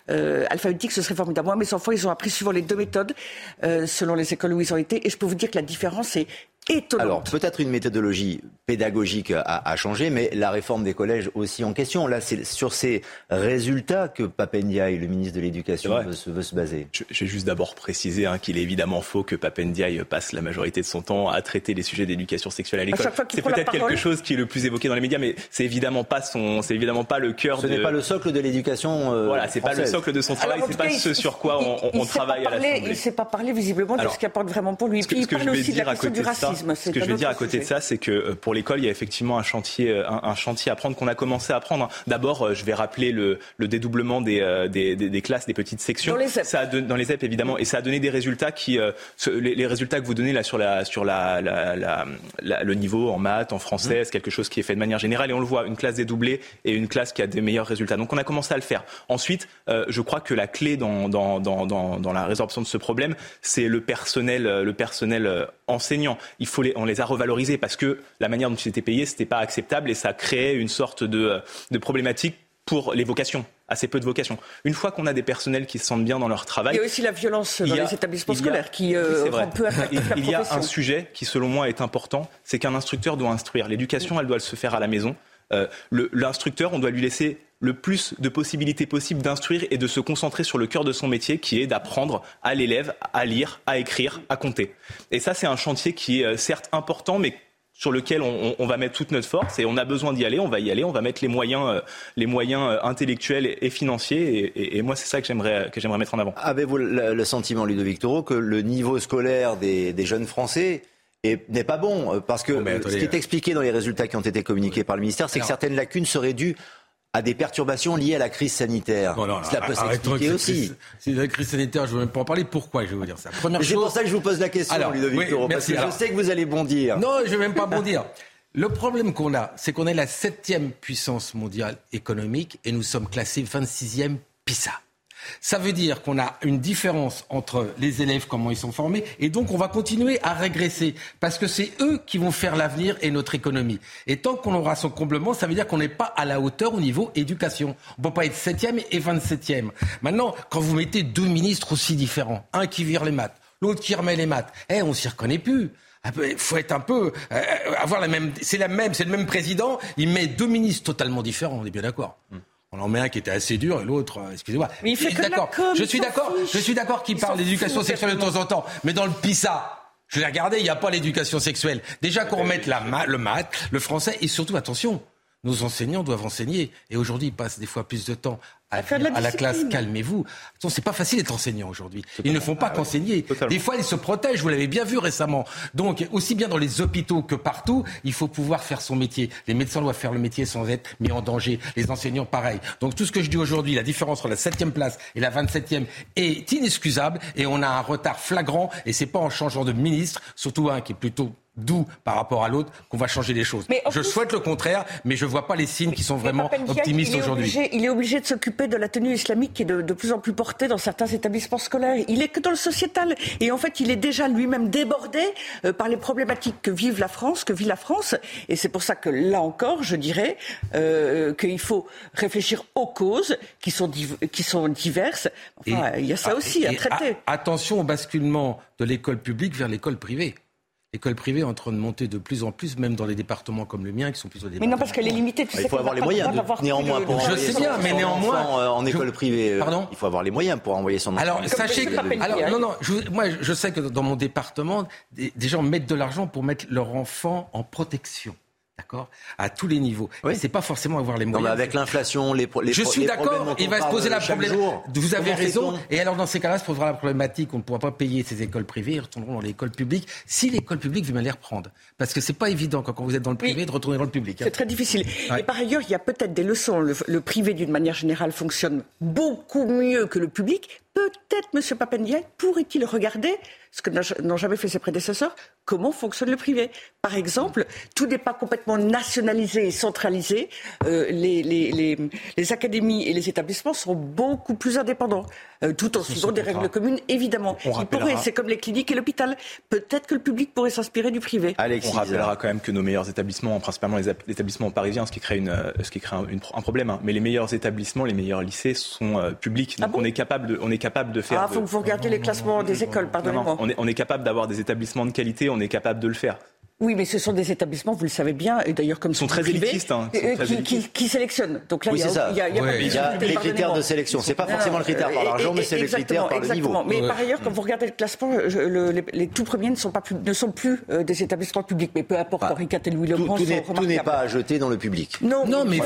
alphabétique, ce serait formidable. Moi, mes enfants, ils ont appris suivant les deux méthodes selon les écoles où ils ont été. Et je peux vous dire que la différence est alors peut-être une méthodologie pédagogique a, changé, mais la réforme des collèges aussi en question. Là, c'est sur ces résultats que Papendiaï, le ministre de l'Éducation, veut, se baser. Je, vais juste d'abord préciser hein, qu'il est évidemment faux que Papendiaï passe la majorité de son temps à traiter les sujets d'éducation sexuelle à l'école. C'est peut-être quelque chose qui est le plus évoqué dans les médias, mais c'est évidemment pas son, c'est évidemment pas le cœur. Ce n'est pas le socle de l'éducation. Euh, voilà, c'est pas le socle de son travail, c'est pas ce sur quoi on, travaille à l'Assemblée. Il ne sait pas parler visiblement de ce qui apporte vraiment pour lui. Ce que, il parle aussi de la question du racisme. Ce que je veux dire à côté de ça, c'est que euh, pour l'école, il y a effectivement un chantier, euh, un, chantier à prendre qu'on a commencé à prendre. D'abord, euh, je vais rappeler le, dédoublement des, des, classes, des petites sections. Dans les ZEP. Ça dans les ZEP, évidemment. Et ça a donné des résultats qui, les, résultats que vous donnez là sur, la, sur la, le niveau en maths, en français, mmh. c'est quelque chose qui est fait de manière générale. Et on le voit, une classe dédoublée et une classe qui a des meilleurs résultats. Donc on a commencé à le faire. Ensuite, je crois que la clé dans, dans, dans, dans, la résorption de ce problème, c'est le personnel, le personnel enseignant. Il faut les, on les a revalorisés parce que la manière dont ils étaient payés, c'était pas acceptable et ça créait une sorte de, de problématique pour les vocations assez peu de vocations. Une fois qu'on a des personnels qui se sentent bien dans leur travail. Il y a aussi la violence dans les établissements scolaires qui euh, rend peu Il, il y a un sujet qui, selon moi, est important c'est qu'un instructeur doit instruire. L'éducation, elle doit se faire à la maison. Euh, L'instructeur, on doit lui laisser le plus de possibilités possibles d'instruire et de se concentrer sur le cœur de son métier qui est d'apprendre à l'élève à lire, à écrire, à compter. Et ça, c'est un chantier qui est euh, certes important, mais sur lequel on, va mettre toute notre force et on a besoin d'y aller, on va y aller, on va mettre les moyens, euh, les moyens euh, intellectuels et financiers. Et, moi, c'est ça que j'aimerais que j'aimerais mettre en avant. Avez-vous le, sentiment, Ludovic Toro, que le niveau scolaire des, des jeunes Français n'est pas bon? Parce que Oh, attendez, ce qui est expliqué dans les résultats qui ont été communiqués par le ministère, c'est que certaines lacunes seraient dues à des perturbations liées à la crise sanitaire. Non, non, Cela peut s'expliquer aussi. C'est la crise sanitaire, je ne veux même pas en parler. Pourquoi je vais vous dire ça? Première Mais C'est chose. pour ça que je vous pose la question, Alors, Ludovic oui, Toro, parce merci. je sais que vous allez bondir. Non, je ne vais même pas bondir. Le problème qu'on a, c'est qu'on est la septième puissance mondiale économique et nous sommes classés 26e PISA. Ça veut dire qu'on a une différence entre les élèves, comment ils sont formés, et donc on va continuer à régresser, parce que c'est eux qui vont faire l'avenir et notre économie. Et tant qu'on aura son comblement, ça veut dire qu'on n'est pas à la hauteur au niveau éducation. On ne peut pas être 7e et 27e. Maintenant, quand vous mettez deux ministres aussi différents, un qui vire les maths, l'autre qui remet les maths, eh, on s'y reconnaît plus. Il faut être un peu, euh, avoir la même, c'est la même, c'est le même président. Il met deux ministres totalement différents. On est bien d'accord. On en met un qui était assez dur et l'autre, euh, excusez-moi. Mais il fait Je suis que d'accord. Je suis d'accord. fiche. Je suis d'accord qu'il Il parle d'éducation sexuelle de temps en temps, mais dans le PISA. Je l'ai regardé, il n'y a pas l'éducation sexuelle. Déjà qu'on remette la ma- le maths, le français et surtout, attention, nos enseignants doivent enseigner. Et aujourd'hui, ils passent des fois plus de temps à, faire de la dire à la classe calmez-vous. Attention, c'est pas facile d'être enseignant aujourd'hui. Ils ne font pas qu'enseigner. Des fois, ils se protègent. Vous l'avez bien vu récemment. Donc, aussi bien dans les hôpitaux que partout, il faut pouvoir faire son métier. Les médecins doivent faire le métier sans être mis en danger. Les enseignants, pareil. Donc, tout ce que je dis aujourd'hui, la différence entre la septième place et la 27e est inexcusable et on a un retard flagrant et c'est pas en changeant de ministre, surtout un qui est plutôt doux par rapport à l'autre qu'on va changer les choses. Mais je plus- souhaite le contraire, mais je vois pas les signes qui sont vraiment optimistes aujourd'hui. Il est obligé de s'occuper de la tenue islamique qui est de, de plus en plus portée dans certains établissements scolaires. Il est que dans le sociétal. Et en fait, il est déjà lui-même débordé euh, par les problématiques que vive la France, que vit la France. Et c'est pour ça que là encore, je dirais euh, qu'il faut réfléchir aux causes qui sont, div- qui sont diverses. Enfin, il y a ça ah, aussi à traiter. a- attention au basculement de l'école publique vers l'école privée. L'école privée est en train de monter de plus en plus, même dans les départements comme le mien, qui sont plutôt des Mais non, parce qu'elle est limitée. Tu Il sais faut avoir les moyens, de- néanmoins, de- pour Je envoyer sais son- bien, mais néanmoins- enfant, euh, en je- école privée. euh, Pardon Il faut avoir les moyens pour envoyer son enfant. Alors, en école sachez que. Alors, non, non, je, vous- moi, je sais que dans mon département, des, des gens mettent de l'argent pour mettre leur enfant en protection. D'accord? À tous les niveaux. C'est pas forcément avoir les Non, moyens. mais avec l'inflation, les, pro- les je suis d'accord, il on va se poser la jour. Vous avez Comment raison. Et alors, dans ces cas-là, se posera la problématique qu'on ne pourra pas payer ces écoles privées, ils retourneront dans l'école publique. Si l'école publique veut bien les reprendre. Parce que c'est pas évident quand, quand vous êtes dans le privé de retourner dans le public. hein. C'est très difficile. Ouais. Et par ailleurs, il y a peut-être des leçons. Le, le privé, d'une manière générale, fonctionne beaucoup mieux que le public. Peut-être, M. Papendiaï, pourrait-il regarder ce que n'ont jamais fait ses prédécesseurs, comment fonctionne le privé? Par exemple, tout n'est pas complètement nationalisé et centralisé. Euh, les académies et les établissements sont beaucoup plus indépendants, euh, tout en suivant des règles communes, évidemment. On Il rappellera- pourrait, c'est comme les cliniques et l'hôpital. Peut-être que le public pourrait s'inspirer du privé. On rappellera quand même que nos meilleurs établissements, principalement les établissements parisiens, ce qui crée, une, euh, ce qui crée un, une un problème, hein, mais les meilleurs établissements, les meilleurs lycées sont euh, publics. Donc on, est capable de, on est capable de faire. Ah, de- faut que vous regardiez les classements des écoles, pardonnez-moi. on, est, on est capable d'avoir des établissements de qualité, on est capable de le faire. Oui, mais ce sont des établissements, vous le savez bien, et d'ailleurs comme Ils sont très élitistes, hein, ils sont euh, très qui, qui- qui sélectionnent. Donc là, Oui, il y a, il y a- il y a Il y les critères de sélection. C'est pas forcément le critère par l'argent, mais c'est le exactement, critère par le niveau. exactement. Mais Ouais. par ailleurs, quand vous regardez le classement, je- le- les, les tout premiers ne sont, pas plus- ne sont plus euh, des établissements publics. Mais peu importe, Henri IV et Louis le Tout, Grand tout sont n'est- tout n'est pas à jeter dans le public. Non, Non, mais non.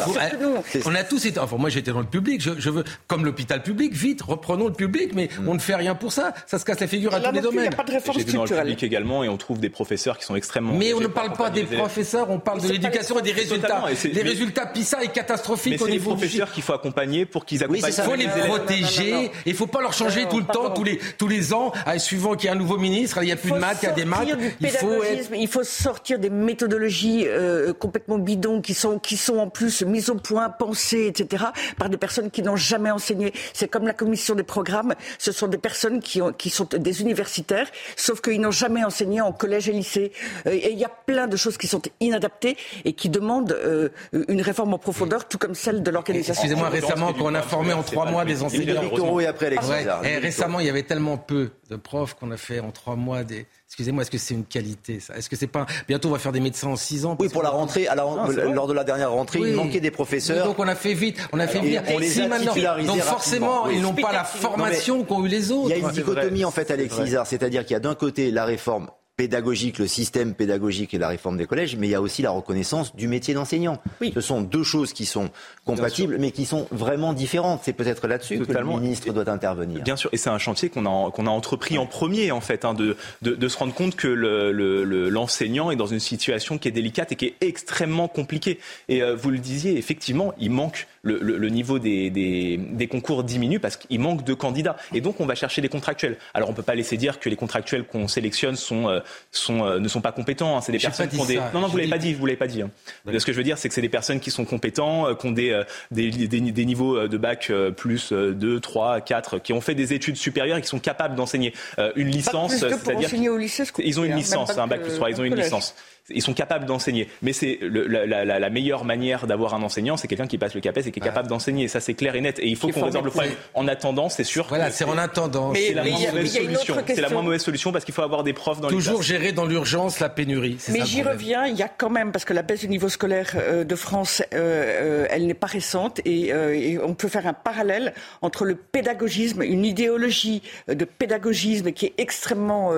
on a tous été. Enfin, moi, j'étais dans le public. Je, je veux, comme l'hôpital public, vite, reprenons le public, mais Mm. on ne fait rien pour ça. Ça se casse la figure à tous les plus, il n'y a domaines. pas de réforme J'étais dans le structurelle. public également et on trouve des professeurs qui sont extrêmement. Mais on ne parle pas des professeurs, on parle de l'éducation et des résultats. Les résultats PISA est Mais catastrophique au c'est les niveau du professeurs qu'il faut accompagner pour qu'ils accompagnent. Il faut les protéger. Il faut pas leur changer tout le temps, tous les, tous les ans, euh, suivant qu'il y a un nouveau ministre, il n'y a plus de maths, il y a des maths. Il faut il faut sortir des méthodologies euh, complètement bidons qui sont, qui sont en plus mises au point, pensées, etc., par des personnes qui n'ont jamais enseigné. C'est comme la commission des programmes, ce sont des personnes qui, ont, qui sont des universitaires, sauf qu'ils n'ont jamais enseigné en collège et lycée. Euh, et il y a plein de choses qui sont inadaptées et qui demandent euh, une réforme en profondeur, tout comme celle de l'organisation. Excusez-moi, récemment, quand on a formé en trois mois des enseignants. Et après Alexis Ouais. Et récemment, il y avait tellement peu de profs qu'on a fait en trois mois des. Excusez-moi, est-ce que c'est une qualité ça? Est-ce que c'est pas bientôt on va faire des médecins en six ans Oui, pour la rentrée, alors, Non, c'est vrai. lors de la dernière rentrée, Oui. il manquait des professeurs. donc on a fait vite, on a fait on les Si a maintenant- donc forcément, oui. ils n'ont pas la formation qu'ont eu les autres. Il y a une dichotomie en fait, Alexis. Isard, c'est-à-dire qu'il y a d'un côté la réforme pédagogique, le système pédagogique et la réforme des collèges, mais il y a aussi la reconnaissance du métier d'enseignant. Ce sont deux choses qui sont compatibles, mais qui sont vraiment différentes. C'est peut-être là-dessus que le ministre doit intervenir. Bien sûr, et c'est un chantier qu'on a, qu'on a entrepris en premier, en fait, hein, de, de, se rendre compte que l'enseignant le, est dans une situation qui est délicate et qui est extrêmement compliquée. Et euh, vous le disiez, effectivement, il manque le, le, niveau des, des, des, concours diminue parce qu'il manque de candidats. Et donc, on va chercher des contractuels. Alors, on ne peut pas laisser dire que les contractuels qu'on sélectionne sont, euh, sont, euh, ne sont pas compétents. Hein. C'est des personnes qui ont des... Non, non, vous l'avez pas dit. Vous l'avez pas dit. Hein. Ce que je veux dire, c'est que c'est des personnes qui sont compétents, euh, qui ont des, des, des, niveaux de bac plus 2, 3, 4, qui ont fait des études supérieures et qui sont capables d'enseigner une licence. C'est-à-dire au lycée, ils ont une licence, un bac plus 3, ils ont une licence ils sont capables d'enseigner. Mais c'est la, la, la, meilleure manière d'avoir un enseignant, c'est quelqu'un qui passe le CAPES et qui est capable d'enseigner. Ça, c'est clair et net. Et il faut qu'on résolve le problème. En attendant, c'est sûr. Voilà, c'est en attendant. C'est la moins mauvaise solution. C'est la moins mauvaise solution parce qu'il faut avoir des profs dans les Toujours gérer dans l'urgence la pénurie. Mais j'y reviens, il y a quand même, parce que la baisse du niveau scolaire euh, de France, euh, euh, elle n'est pas récente et, et, on peut faire un parallèle entre le pédagogisme, une idéologie de pédagogisme qui est extrêmement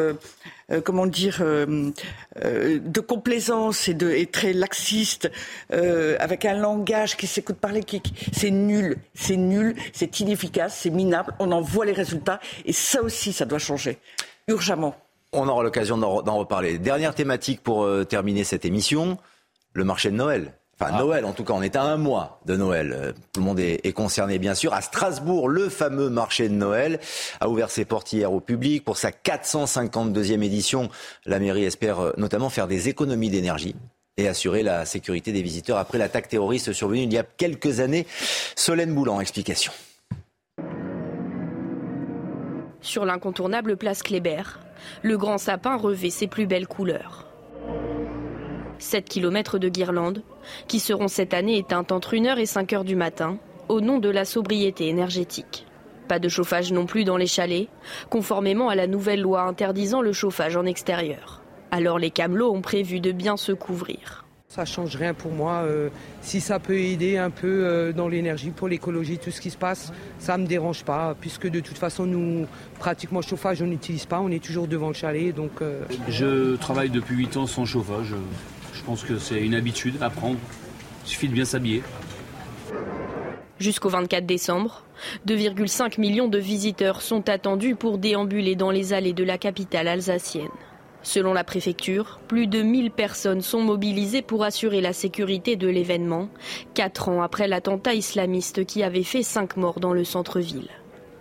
euh, comment dire, euh, euh, de complaisance et, de, très laxiste, avec un langage qui s'écoute parler, qui, c'est nul, c'est nul, c'est inefficace, c'est minable. On en voit les résultats et ça aussi, ça doit changer urgemment. On aura l'occasion d'en reparler. Dernière thématique pour terminer cette émission, le marché de Noël. Enfin, ah. Noël, en tout cas, on est à un mois de Noël. Euh, tout le monde est, concerné, bien sûr. À Strasbourg, le fameux marché de Noël a ouvert ses portes hier au public pour sa 452e édition. La mairie espère euh, notamment faire des économies d'énergie et assurer la sécurité des visiteurs après l'attaque terroriste survenue il y a quelques années. Solène Boulan, explication. Sur l'incontournable place Kléber, le grand sapin revêt ses plus belles couleurs. 7 km de guirlandes, qui seront cette année éteintes entre 1h et 5h du matin, au nom de la sobriété énergétique. Pas de chauffage non plus dans les chalets, conformément à la nouvelle loi interdisant le chauffage en extérieur. Alors les camelots ont prévu de bien se couvrir. Ça change rien pour moi. Euh, si ça peut aider un peu euh, dans l'énergie, pour l'écologie, tout ce qui se passe, ça ne me dérange pas, puisque de toute façon, nous, pratiquement chauffage, on n'utilise pas, on est toujours devant le chalet. Donc, euh, Je travaille depuis 8 ans sans chauffage. Je pense que c'est une habitude à prendre. Il suffit de bien s'habiller. Jusqu'au 24 décembre, 2,5 millions de visiteurs sont attendus pour déambuler dans les allées de la capitale alsacienne. Selon la préfecture, plus de 1000 personnes sont mobilisées pour assurer la sécurité de l'événement, quatre ans après l'attentat islamiste qui avait fait cinq morts dans le centre-ville.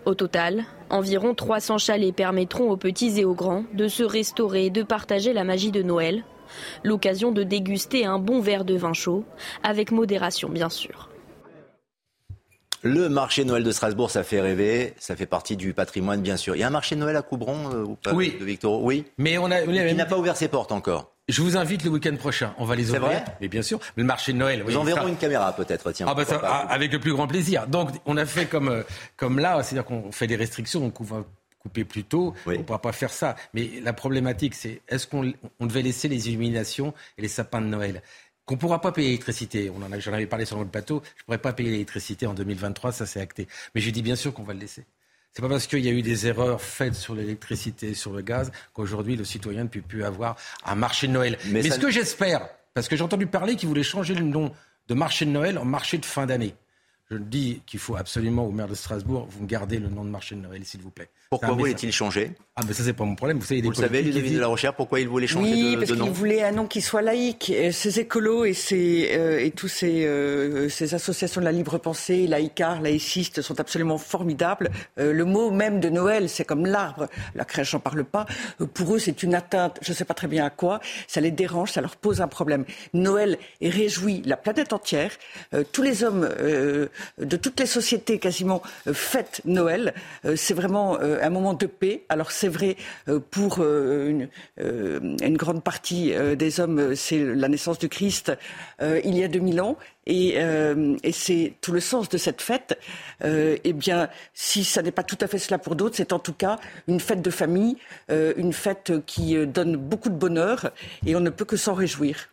Au total, environ 300 chalets permettront aux petits et aux grands de se restaurer et de partager la magie de Noël L'occasion de déguster un bon verre de vin chaud, avec modération bien sûr. Le marché Noël de Strasbourg, ça fait rêver, ça fait partie du patrimoine bien sûr. Il y a un marché Noël à Coubron euh, ou pas Oui. De Victor Oui. Mais on a, qui n'a pas ouvert ses portes encore. Je vous invite le week-end prochain. On va les ouvrir. Vrai mais bien sûr. Le marché de Noël. Vous enverrons une caméra peut-être. Tiens. Ah bah ah, avec le plus grand plaisir. Donc on a fait comme euh, comme là, c'est-à-dire qu'on fait des restrictions. On couvre couper plus tôt. On ne pourra pas faire ça. Mais la problématique, c'est est-ce qu'on devait laisser les illuminations et les sapins de Noël? Qu'on ne pourra pas payer l'électricité. On en a, j'en avais parlé sur le plateau. Je ne pourrais pas payer l'électricité en 2023, ça c'est acté. Mais je dis bien sûr qu'on va le laisser. C'est pas parce qu'il y a eu des erreurs faites sur l'électricité, sur le gaz, qu'aujourd'hui le citoyen ne peut plus avoir un marché de Noël. Mais, ce que j'espère, parce que j'ai entendu parler qu'ils voulaient changer le nom de marché de Noël en marché de fin d'année. Je dis qu'il faut absolument au maire de Strasbourg, vous me gardez le nom de marché de Noël, s'il vous plaît. Pourquoi voulait-il changer? Ah, mais ça, c'est pas mon problème. Vous savez, vous savez, Ludovine de la Recherche, pourquoi il voulait changer oui, de, parce qu'il voulait un nom qui soit laïque. Ces écolos et, ces, euh, et tous ces, euh, ces, associations de la libre pensée, laïcars, laïcistes, sont absolument formidables. Euh, le mot même de Noël, c'est comme l'arbre. La crèche, j'en parle pas. pour eux, c'est une atteinte, je ne sais pas très bien à quoi. Ça les dérange, ça leur pose un problème. Noël est réjoui la planète entière. tous les hommes de toutes les sociétés quasiment fêtent Noël. c'est vraiment un moment de paix. Alors c'est vrai euh, pour euh, euh, une, grande partie des hommes, c'est la naissance du Christ il y a 2000 ans. Et, c'est tout le sens de cette fête. eh bien, si ça n'est pas tout à fait cela pour d'autres, c'est en tout cas une fête de famille, une fête qui donne beaucoup de bonheur, et on ne peut que s'en réjouir.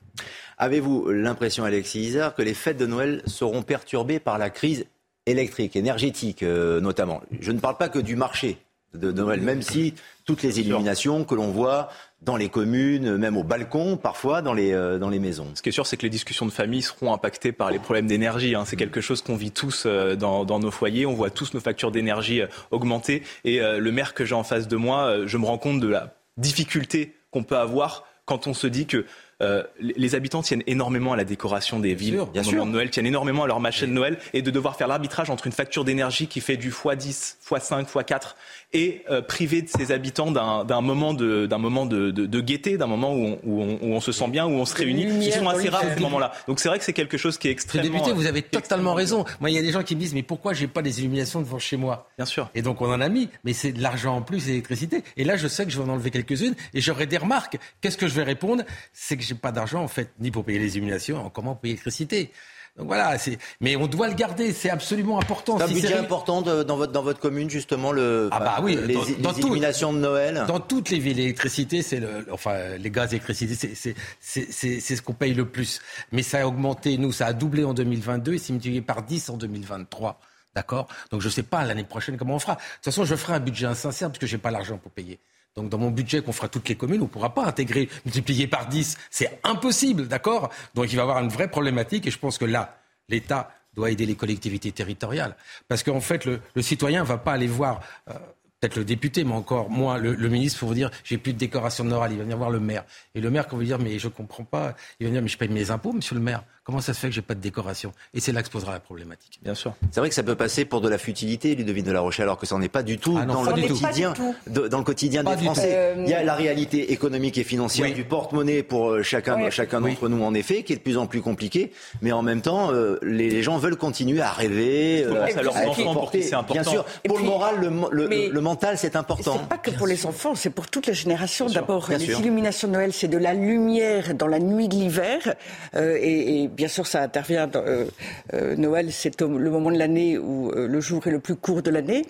Avez-vous l'impression, Alexis Isard, que les fêtes de Noël seront perturbées par la crise électrique, énergétique notamment? Je ne parle pas que du marché de Noël, même si toutes les illuminations que l'on voit dans les communes, même au balcon, parfois dans les, euh, dans les maisons. Ce qui est sûr, c'est que les discussions de famille seront impactées par les problèmes d'énergie. Hein. C'est quelque chose qu'on vit tous euh, dans, dans, nos foyers. On voit tous nos factures d'énergie euh, augmenter. Et le maire que j'ai en face de moi, je me rends compte de la difficulté qu'on peut avoir quand on se dit que euh, les habitants tiennent énormément à la décoration des villes bien sûr. de Noël, tiennent énormément à leur machin de Noël, et de devoir faire l'arbitrage entre une facture d'énergie qui fait du x10, x5, x4, et euh, priver de ses habitants d'un moment de d'un moment de, de, de gaieté, d'un moment où on, où, on, où on, se sent bien, où on se réunit. Ils sont assez rares ces moments-là. Donc c'est vrai que c'est quelque chose qui est extrêmement. député, vous avez totalement raison. Moi, il y a des gens qui me disent mais pourquoi j'ai pas des illuminations devant chez moi? Bien sûr. Et donc on en a mis, mais c'est de l'argent en plus, d'électricité. Et là, je sais que je vais en enlever quelques-unes et j'aurai des remarques. Qu'est-ce que je vais répondre? C'est que j'ai pas d'argent en fait ni pour payer les illuminations, comment payer l'électricité. Donc voilà, mais on doit le garder, c'est absolument important. C'est un budget important dans, votre, dans votre commune, justement, le, ah bah oui, les, dans, illuminations de Noël Dans toutes les villes, l'électricité, c'est le, enfin, les gaz et l'électricité, c'est ce qu'on paye le plus. Mais ça a augmenté, nous, ça a doublé en 2022 et c'est multiplié par 10 en 2023. D'accord? Donc je ne sais pas l'année prochaine comment on fera. De toute façon, je ferai un budget insincère parce que je n'ai pas l'argent pour payer. Donc dans mon budget qu'on fera toutes les communes, on ne pourra pas intégrer, multiplier par 10. C'est impossible, d'accord? Donc il va y avoir une vraie problématique et je pense que là, l'État doit aider les collectivités territoriales. Parce qu'en fait, le, citoyen ne va pas aller voir... Euh, peut-être le député, mais encore moins le, ministre pour vous dire j'ai plus de décoration de Noël. Il va venir voir le maire. Et le maire, quand vous dire mais je comprends pas, il va dire mais je paye mes impôts, monsieur le maire. Comment ça se fait que j'ai pas de décoration? Et c'est là que se posera la problématique. Bien sûr. C'est vrai que ça peut passer pour de la futilité, Ludovine de la Rochelle, alors que ça n'en est pas du tout, ah dans, le quotidien, dans le quotidien des Français. Il y a la réalité économique et financière du porte-monnaie pour euh, chacun, chacun d'entre nous, en effet, qui est de plus en plus compliqué. Mais en même temps, euh, les, gens veulent continuer à rêver, euh, à leurs enfants pour qui c'est important. Bien sûr, pour le moral, le, le, mental, c'est important. C'est pas que pour les enfants, c'est pour toute la génération. D'abord, les illuminations de Noël, c'est de la lumière dans la nuit de l'hiver, et, et bien sûr, ça intervient euh, euh, Noël, c'est le moment de l'année où euh, le jour est le plus court de l'année.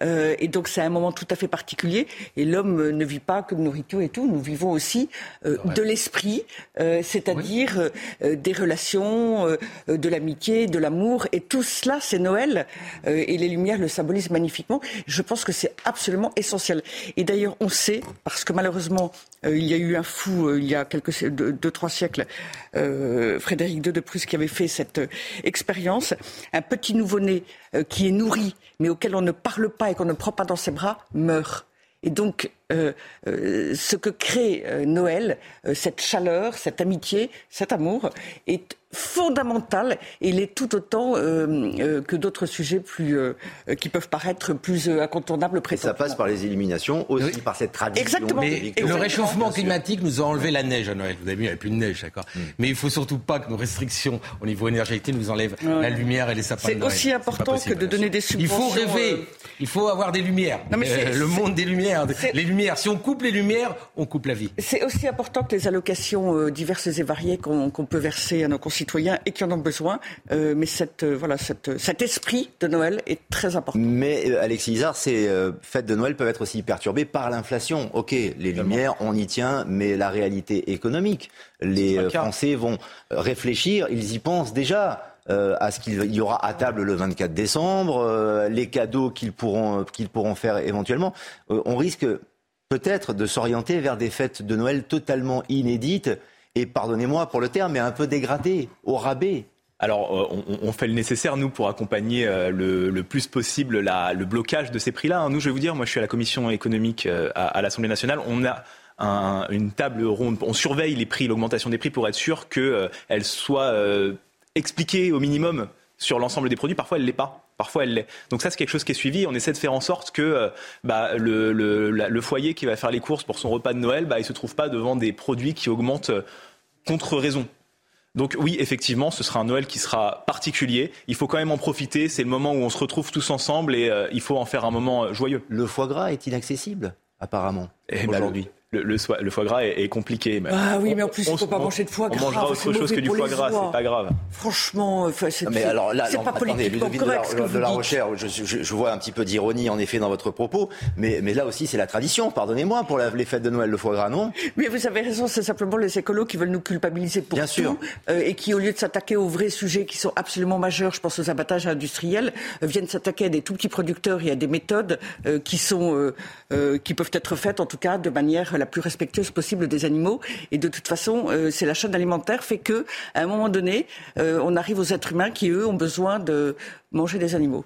et donc, c'est un moment tout à fait particulier. Et l'homme ne vit pas que de nourriture et tout. Nous vivons aussi de l'esprit, c'est-à-dire des relations, de l'amitié, de l'amour. Et tout cela, c'est Noël. et les Lumières le symbolisent magnifiquement. Je pense que c'est absolument essentiel. Et d'ailleurs, on sait, parce que malheureusement, il y a eu un fou il y a quelques deux, trois siècles, Frédéric II de Prusse, qui avait fait cette euh, expérience. Un petit nouveau-né euh, qui est nourri, mais auquel on ne parle pas et qu'on ne prend pas dans ses bras, meurt. Et donc, euh, ce que crée Noël, cette chaleur, cette amitié, cet amour, est fondamental et il est tout autant euh, euh, que d'autres sujets plus, euh, qui peuvent paraître plus incontournables. Ça passe par les illuminations, aussi par cette tradition. Exactement. Mais le réchauffement climatique nous a enlevé la neige à Noël. Vous avez vu, il n'y avait plus de neige, d'accord. Hmm. Mais il faut surtout pas que nos restrictions au niveau énergétique nous enlèvent la lumière et les sapins. C'est aussi important que de donner des subventions. Il faut rêver. Il faut avoir des lumières. Non, mais le monde des lumières. Les lumières. Si on coupe les lumières, on coupe la vie. C'est aussi important que les allocations diverses et variées qu'on peut verser à nos concitoyens et qui en ont besoin. Euh, mais cette, euh, voilà, cette, cet esprit de Noël est très important. Mais euh, Alexis Isard, ces fêtes de Noël peuvent être aussi perturbées par l'inflation. Ok, les lumières, on y tient, mais la réalité économique, les Français vont réfléchir, ils y pensent déjà. à ce qu'il y aura à table le 24 décembre, les cadeaux qu'ils pourront, qu'ils pourront faire éventuellement. on risque peut-être de s'orienter vers des fêtes de Noël totalement inédites et pardonnez-moi pour le terme, mais un peu dégradé, au rabais. Alors, euh, on, fait le nécessaire, nous, pour accompagner euh, le, plus possible le blocage de ces prix-là. Hein. Nous, je vais vous dire, moi, je suis à la commission économique euh, à, l'Assemblée nationale. On a une table ronde. On surveille les prix, l'augmentation des prix, pour être sûr qu'elle soit expliquée au minimum sur l'ensemble des produits. Parfois, elle ne l'est pas. Parfois, elle l'est. Donc ça, c'est quelque chose qui est suivi. On essaie de faire en sorte que euh, bah, le, foyer qui va faire les courses pour son repas de Noël, bah, il ne se trouve pas devant des produits qui augmentent euh, contre raison. Donc oui, effectivement, ce sera un Noël qui sera particulier. Il faut quand même en profiter. C'est le moment où on se retrouve tous ensemble et euh, il faut en faire un moment joyeux. Le foie gras est inaccessible, apparemment, eh ben, le, foie gras est, compliqué. ah oui, mais en plus, il ne faut pas manger de foie gras. On mangera autre chose que du foie gras, c'est pas grave. Franchement, c'est alors là, pas attendez, Ludovic de la, de la Rochère, je, je, vois un petit peu d'ironie en effet dans votre propos, mais, mais là aussi c'est la tradition, pardonnez-moi, pour les fêtes de Noël, le foie gras, non? Mais vous avez raison, c'est simplement les écolos qui veulent nous culpabiliser pour Bien tout, sûr. Euh, et qui, au lieu de s'attaquer aux vrais sujets qui sont absolument majeurs, je pense aux abattages industriels, euh, viennent s'attaquer à des tout petits producteurs et à des méthodes euh, qui sont, qui peuvent être faites en tout cas de manière la plus respectueuse possible des animaux. Et de toute façon, c'est la chaîne alimentaire fait que, à un moment donné, on arrive aux êtres humains qui eux ont besoin de manger des animaux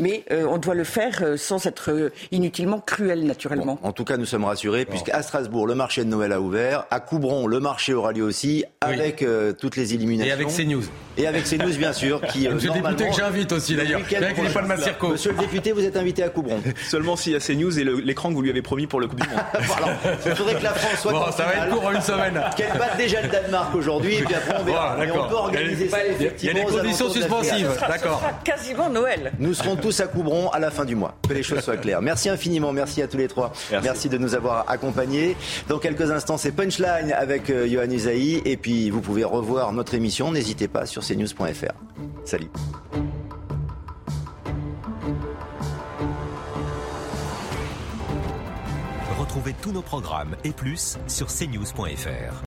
mais euh, on doit le faire euh, sans être euh, inutilement cruel, naturellement. en tout cas, nous sommes rassurés, puisqu'à Strasbourg, le marché de Noël a ouvert. À Coubron, le marché aura lieu aussi, avec toutes les éliminations. Et avec CNews. Et avec CNews, bien sûr. Qui, Monsieur le député que j'invite aussi, d'ailleurs. Monsieur le député, vous êtes invité à Coubron. Seulement s'il y a CNews et l'écran que vous lui avez promis pour le Coupe du Monde. voilà. Il faudrait que la France soit. Bon, ça va être court en une semaine. Qu'elle batte déjà le Danemark aujourd'hui, et puis après on verra. on peut organiser ça, Il y a des conditions suspensives, d'accord. quasiment Noël. Nous serons tous à Coubron à la fin du mois. Que les choses soient claires. Merci infiniment, merci à tous les trois. Merci, de nous avoir accompagnés. Dans quelques instants, c'est Punchline avec euh, Johan Usaï. Et puis, vous pouvez revoir notre émission. N'hésitez pas sur cnews.fr. Salut. Retrouvez tous nos programmes et plus sur cnews.fr.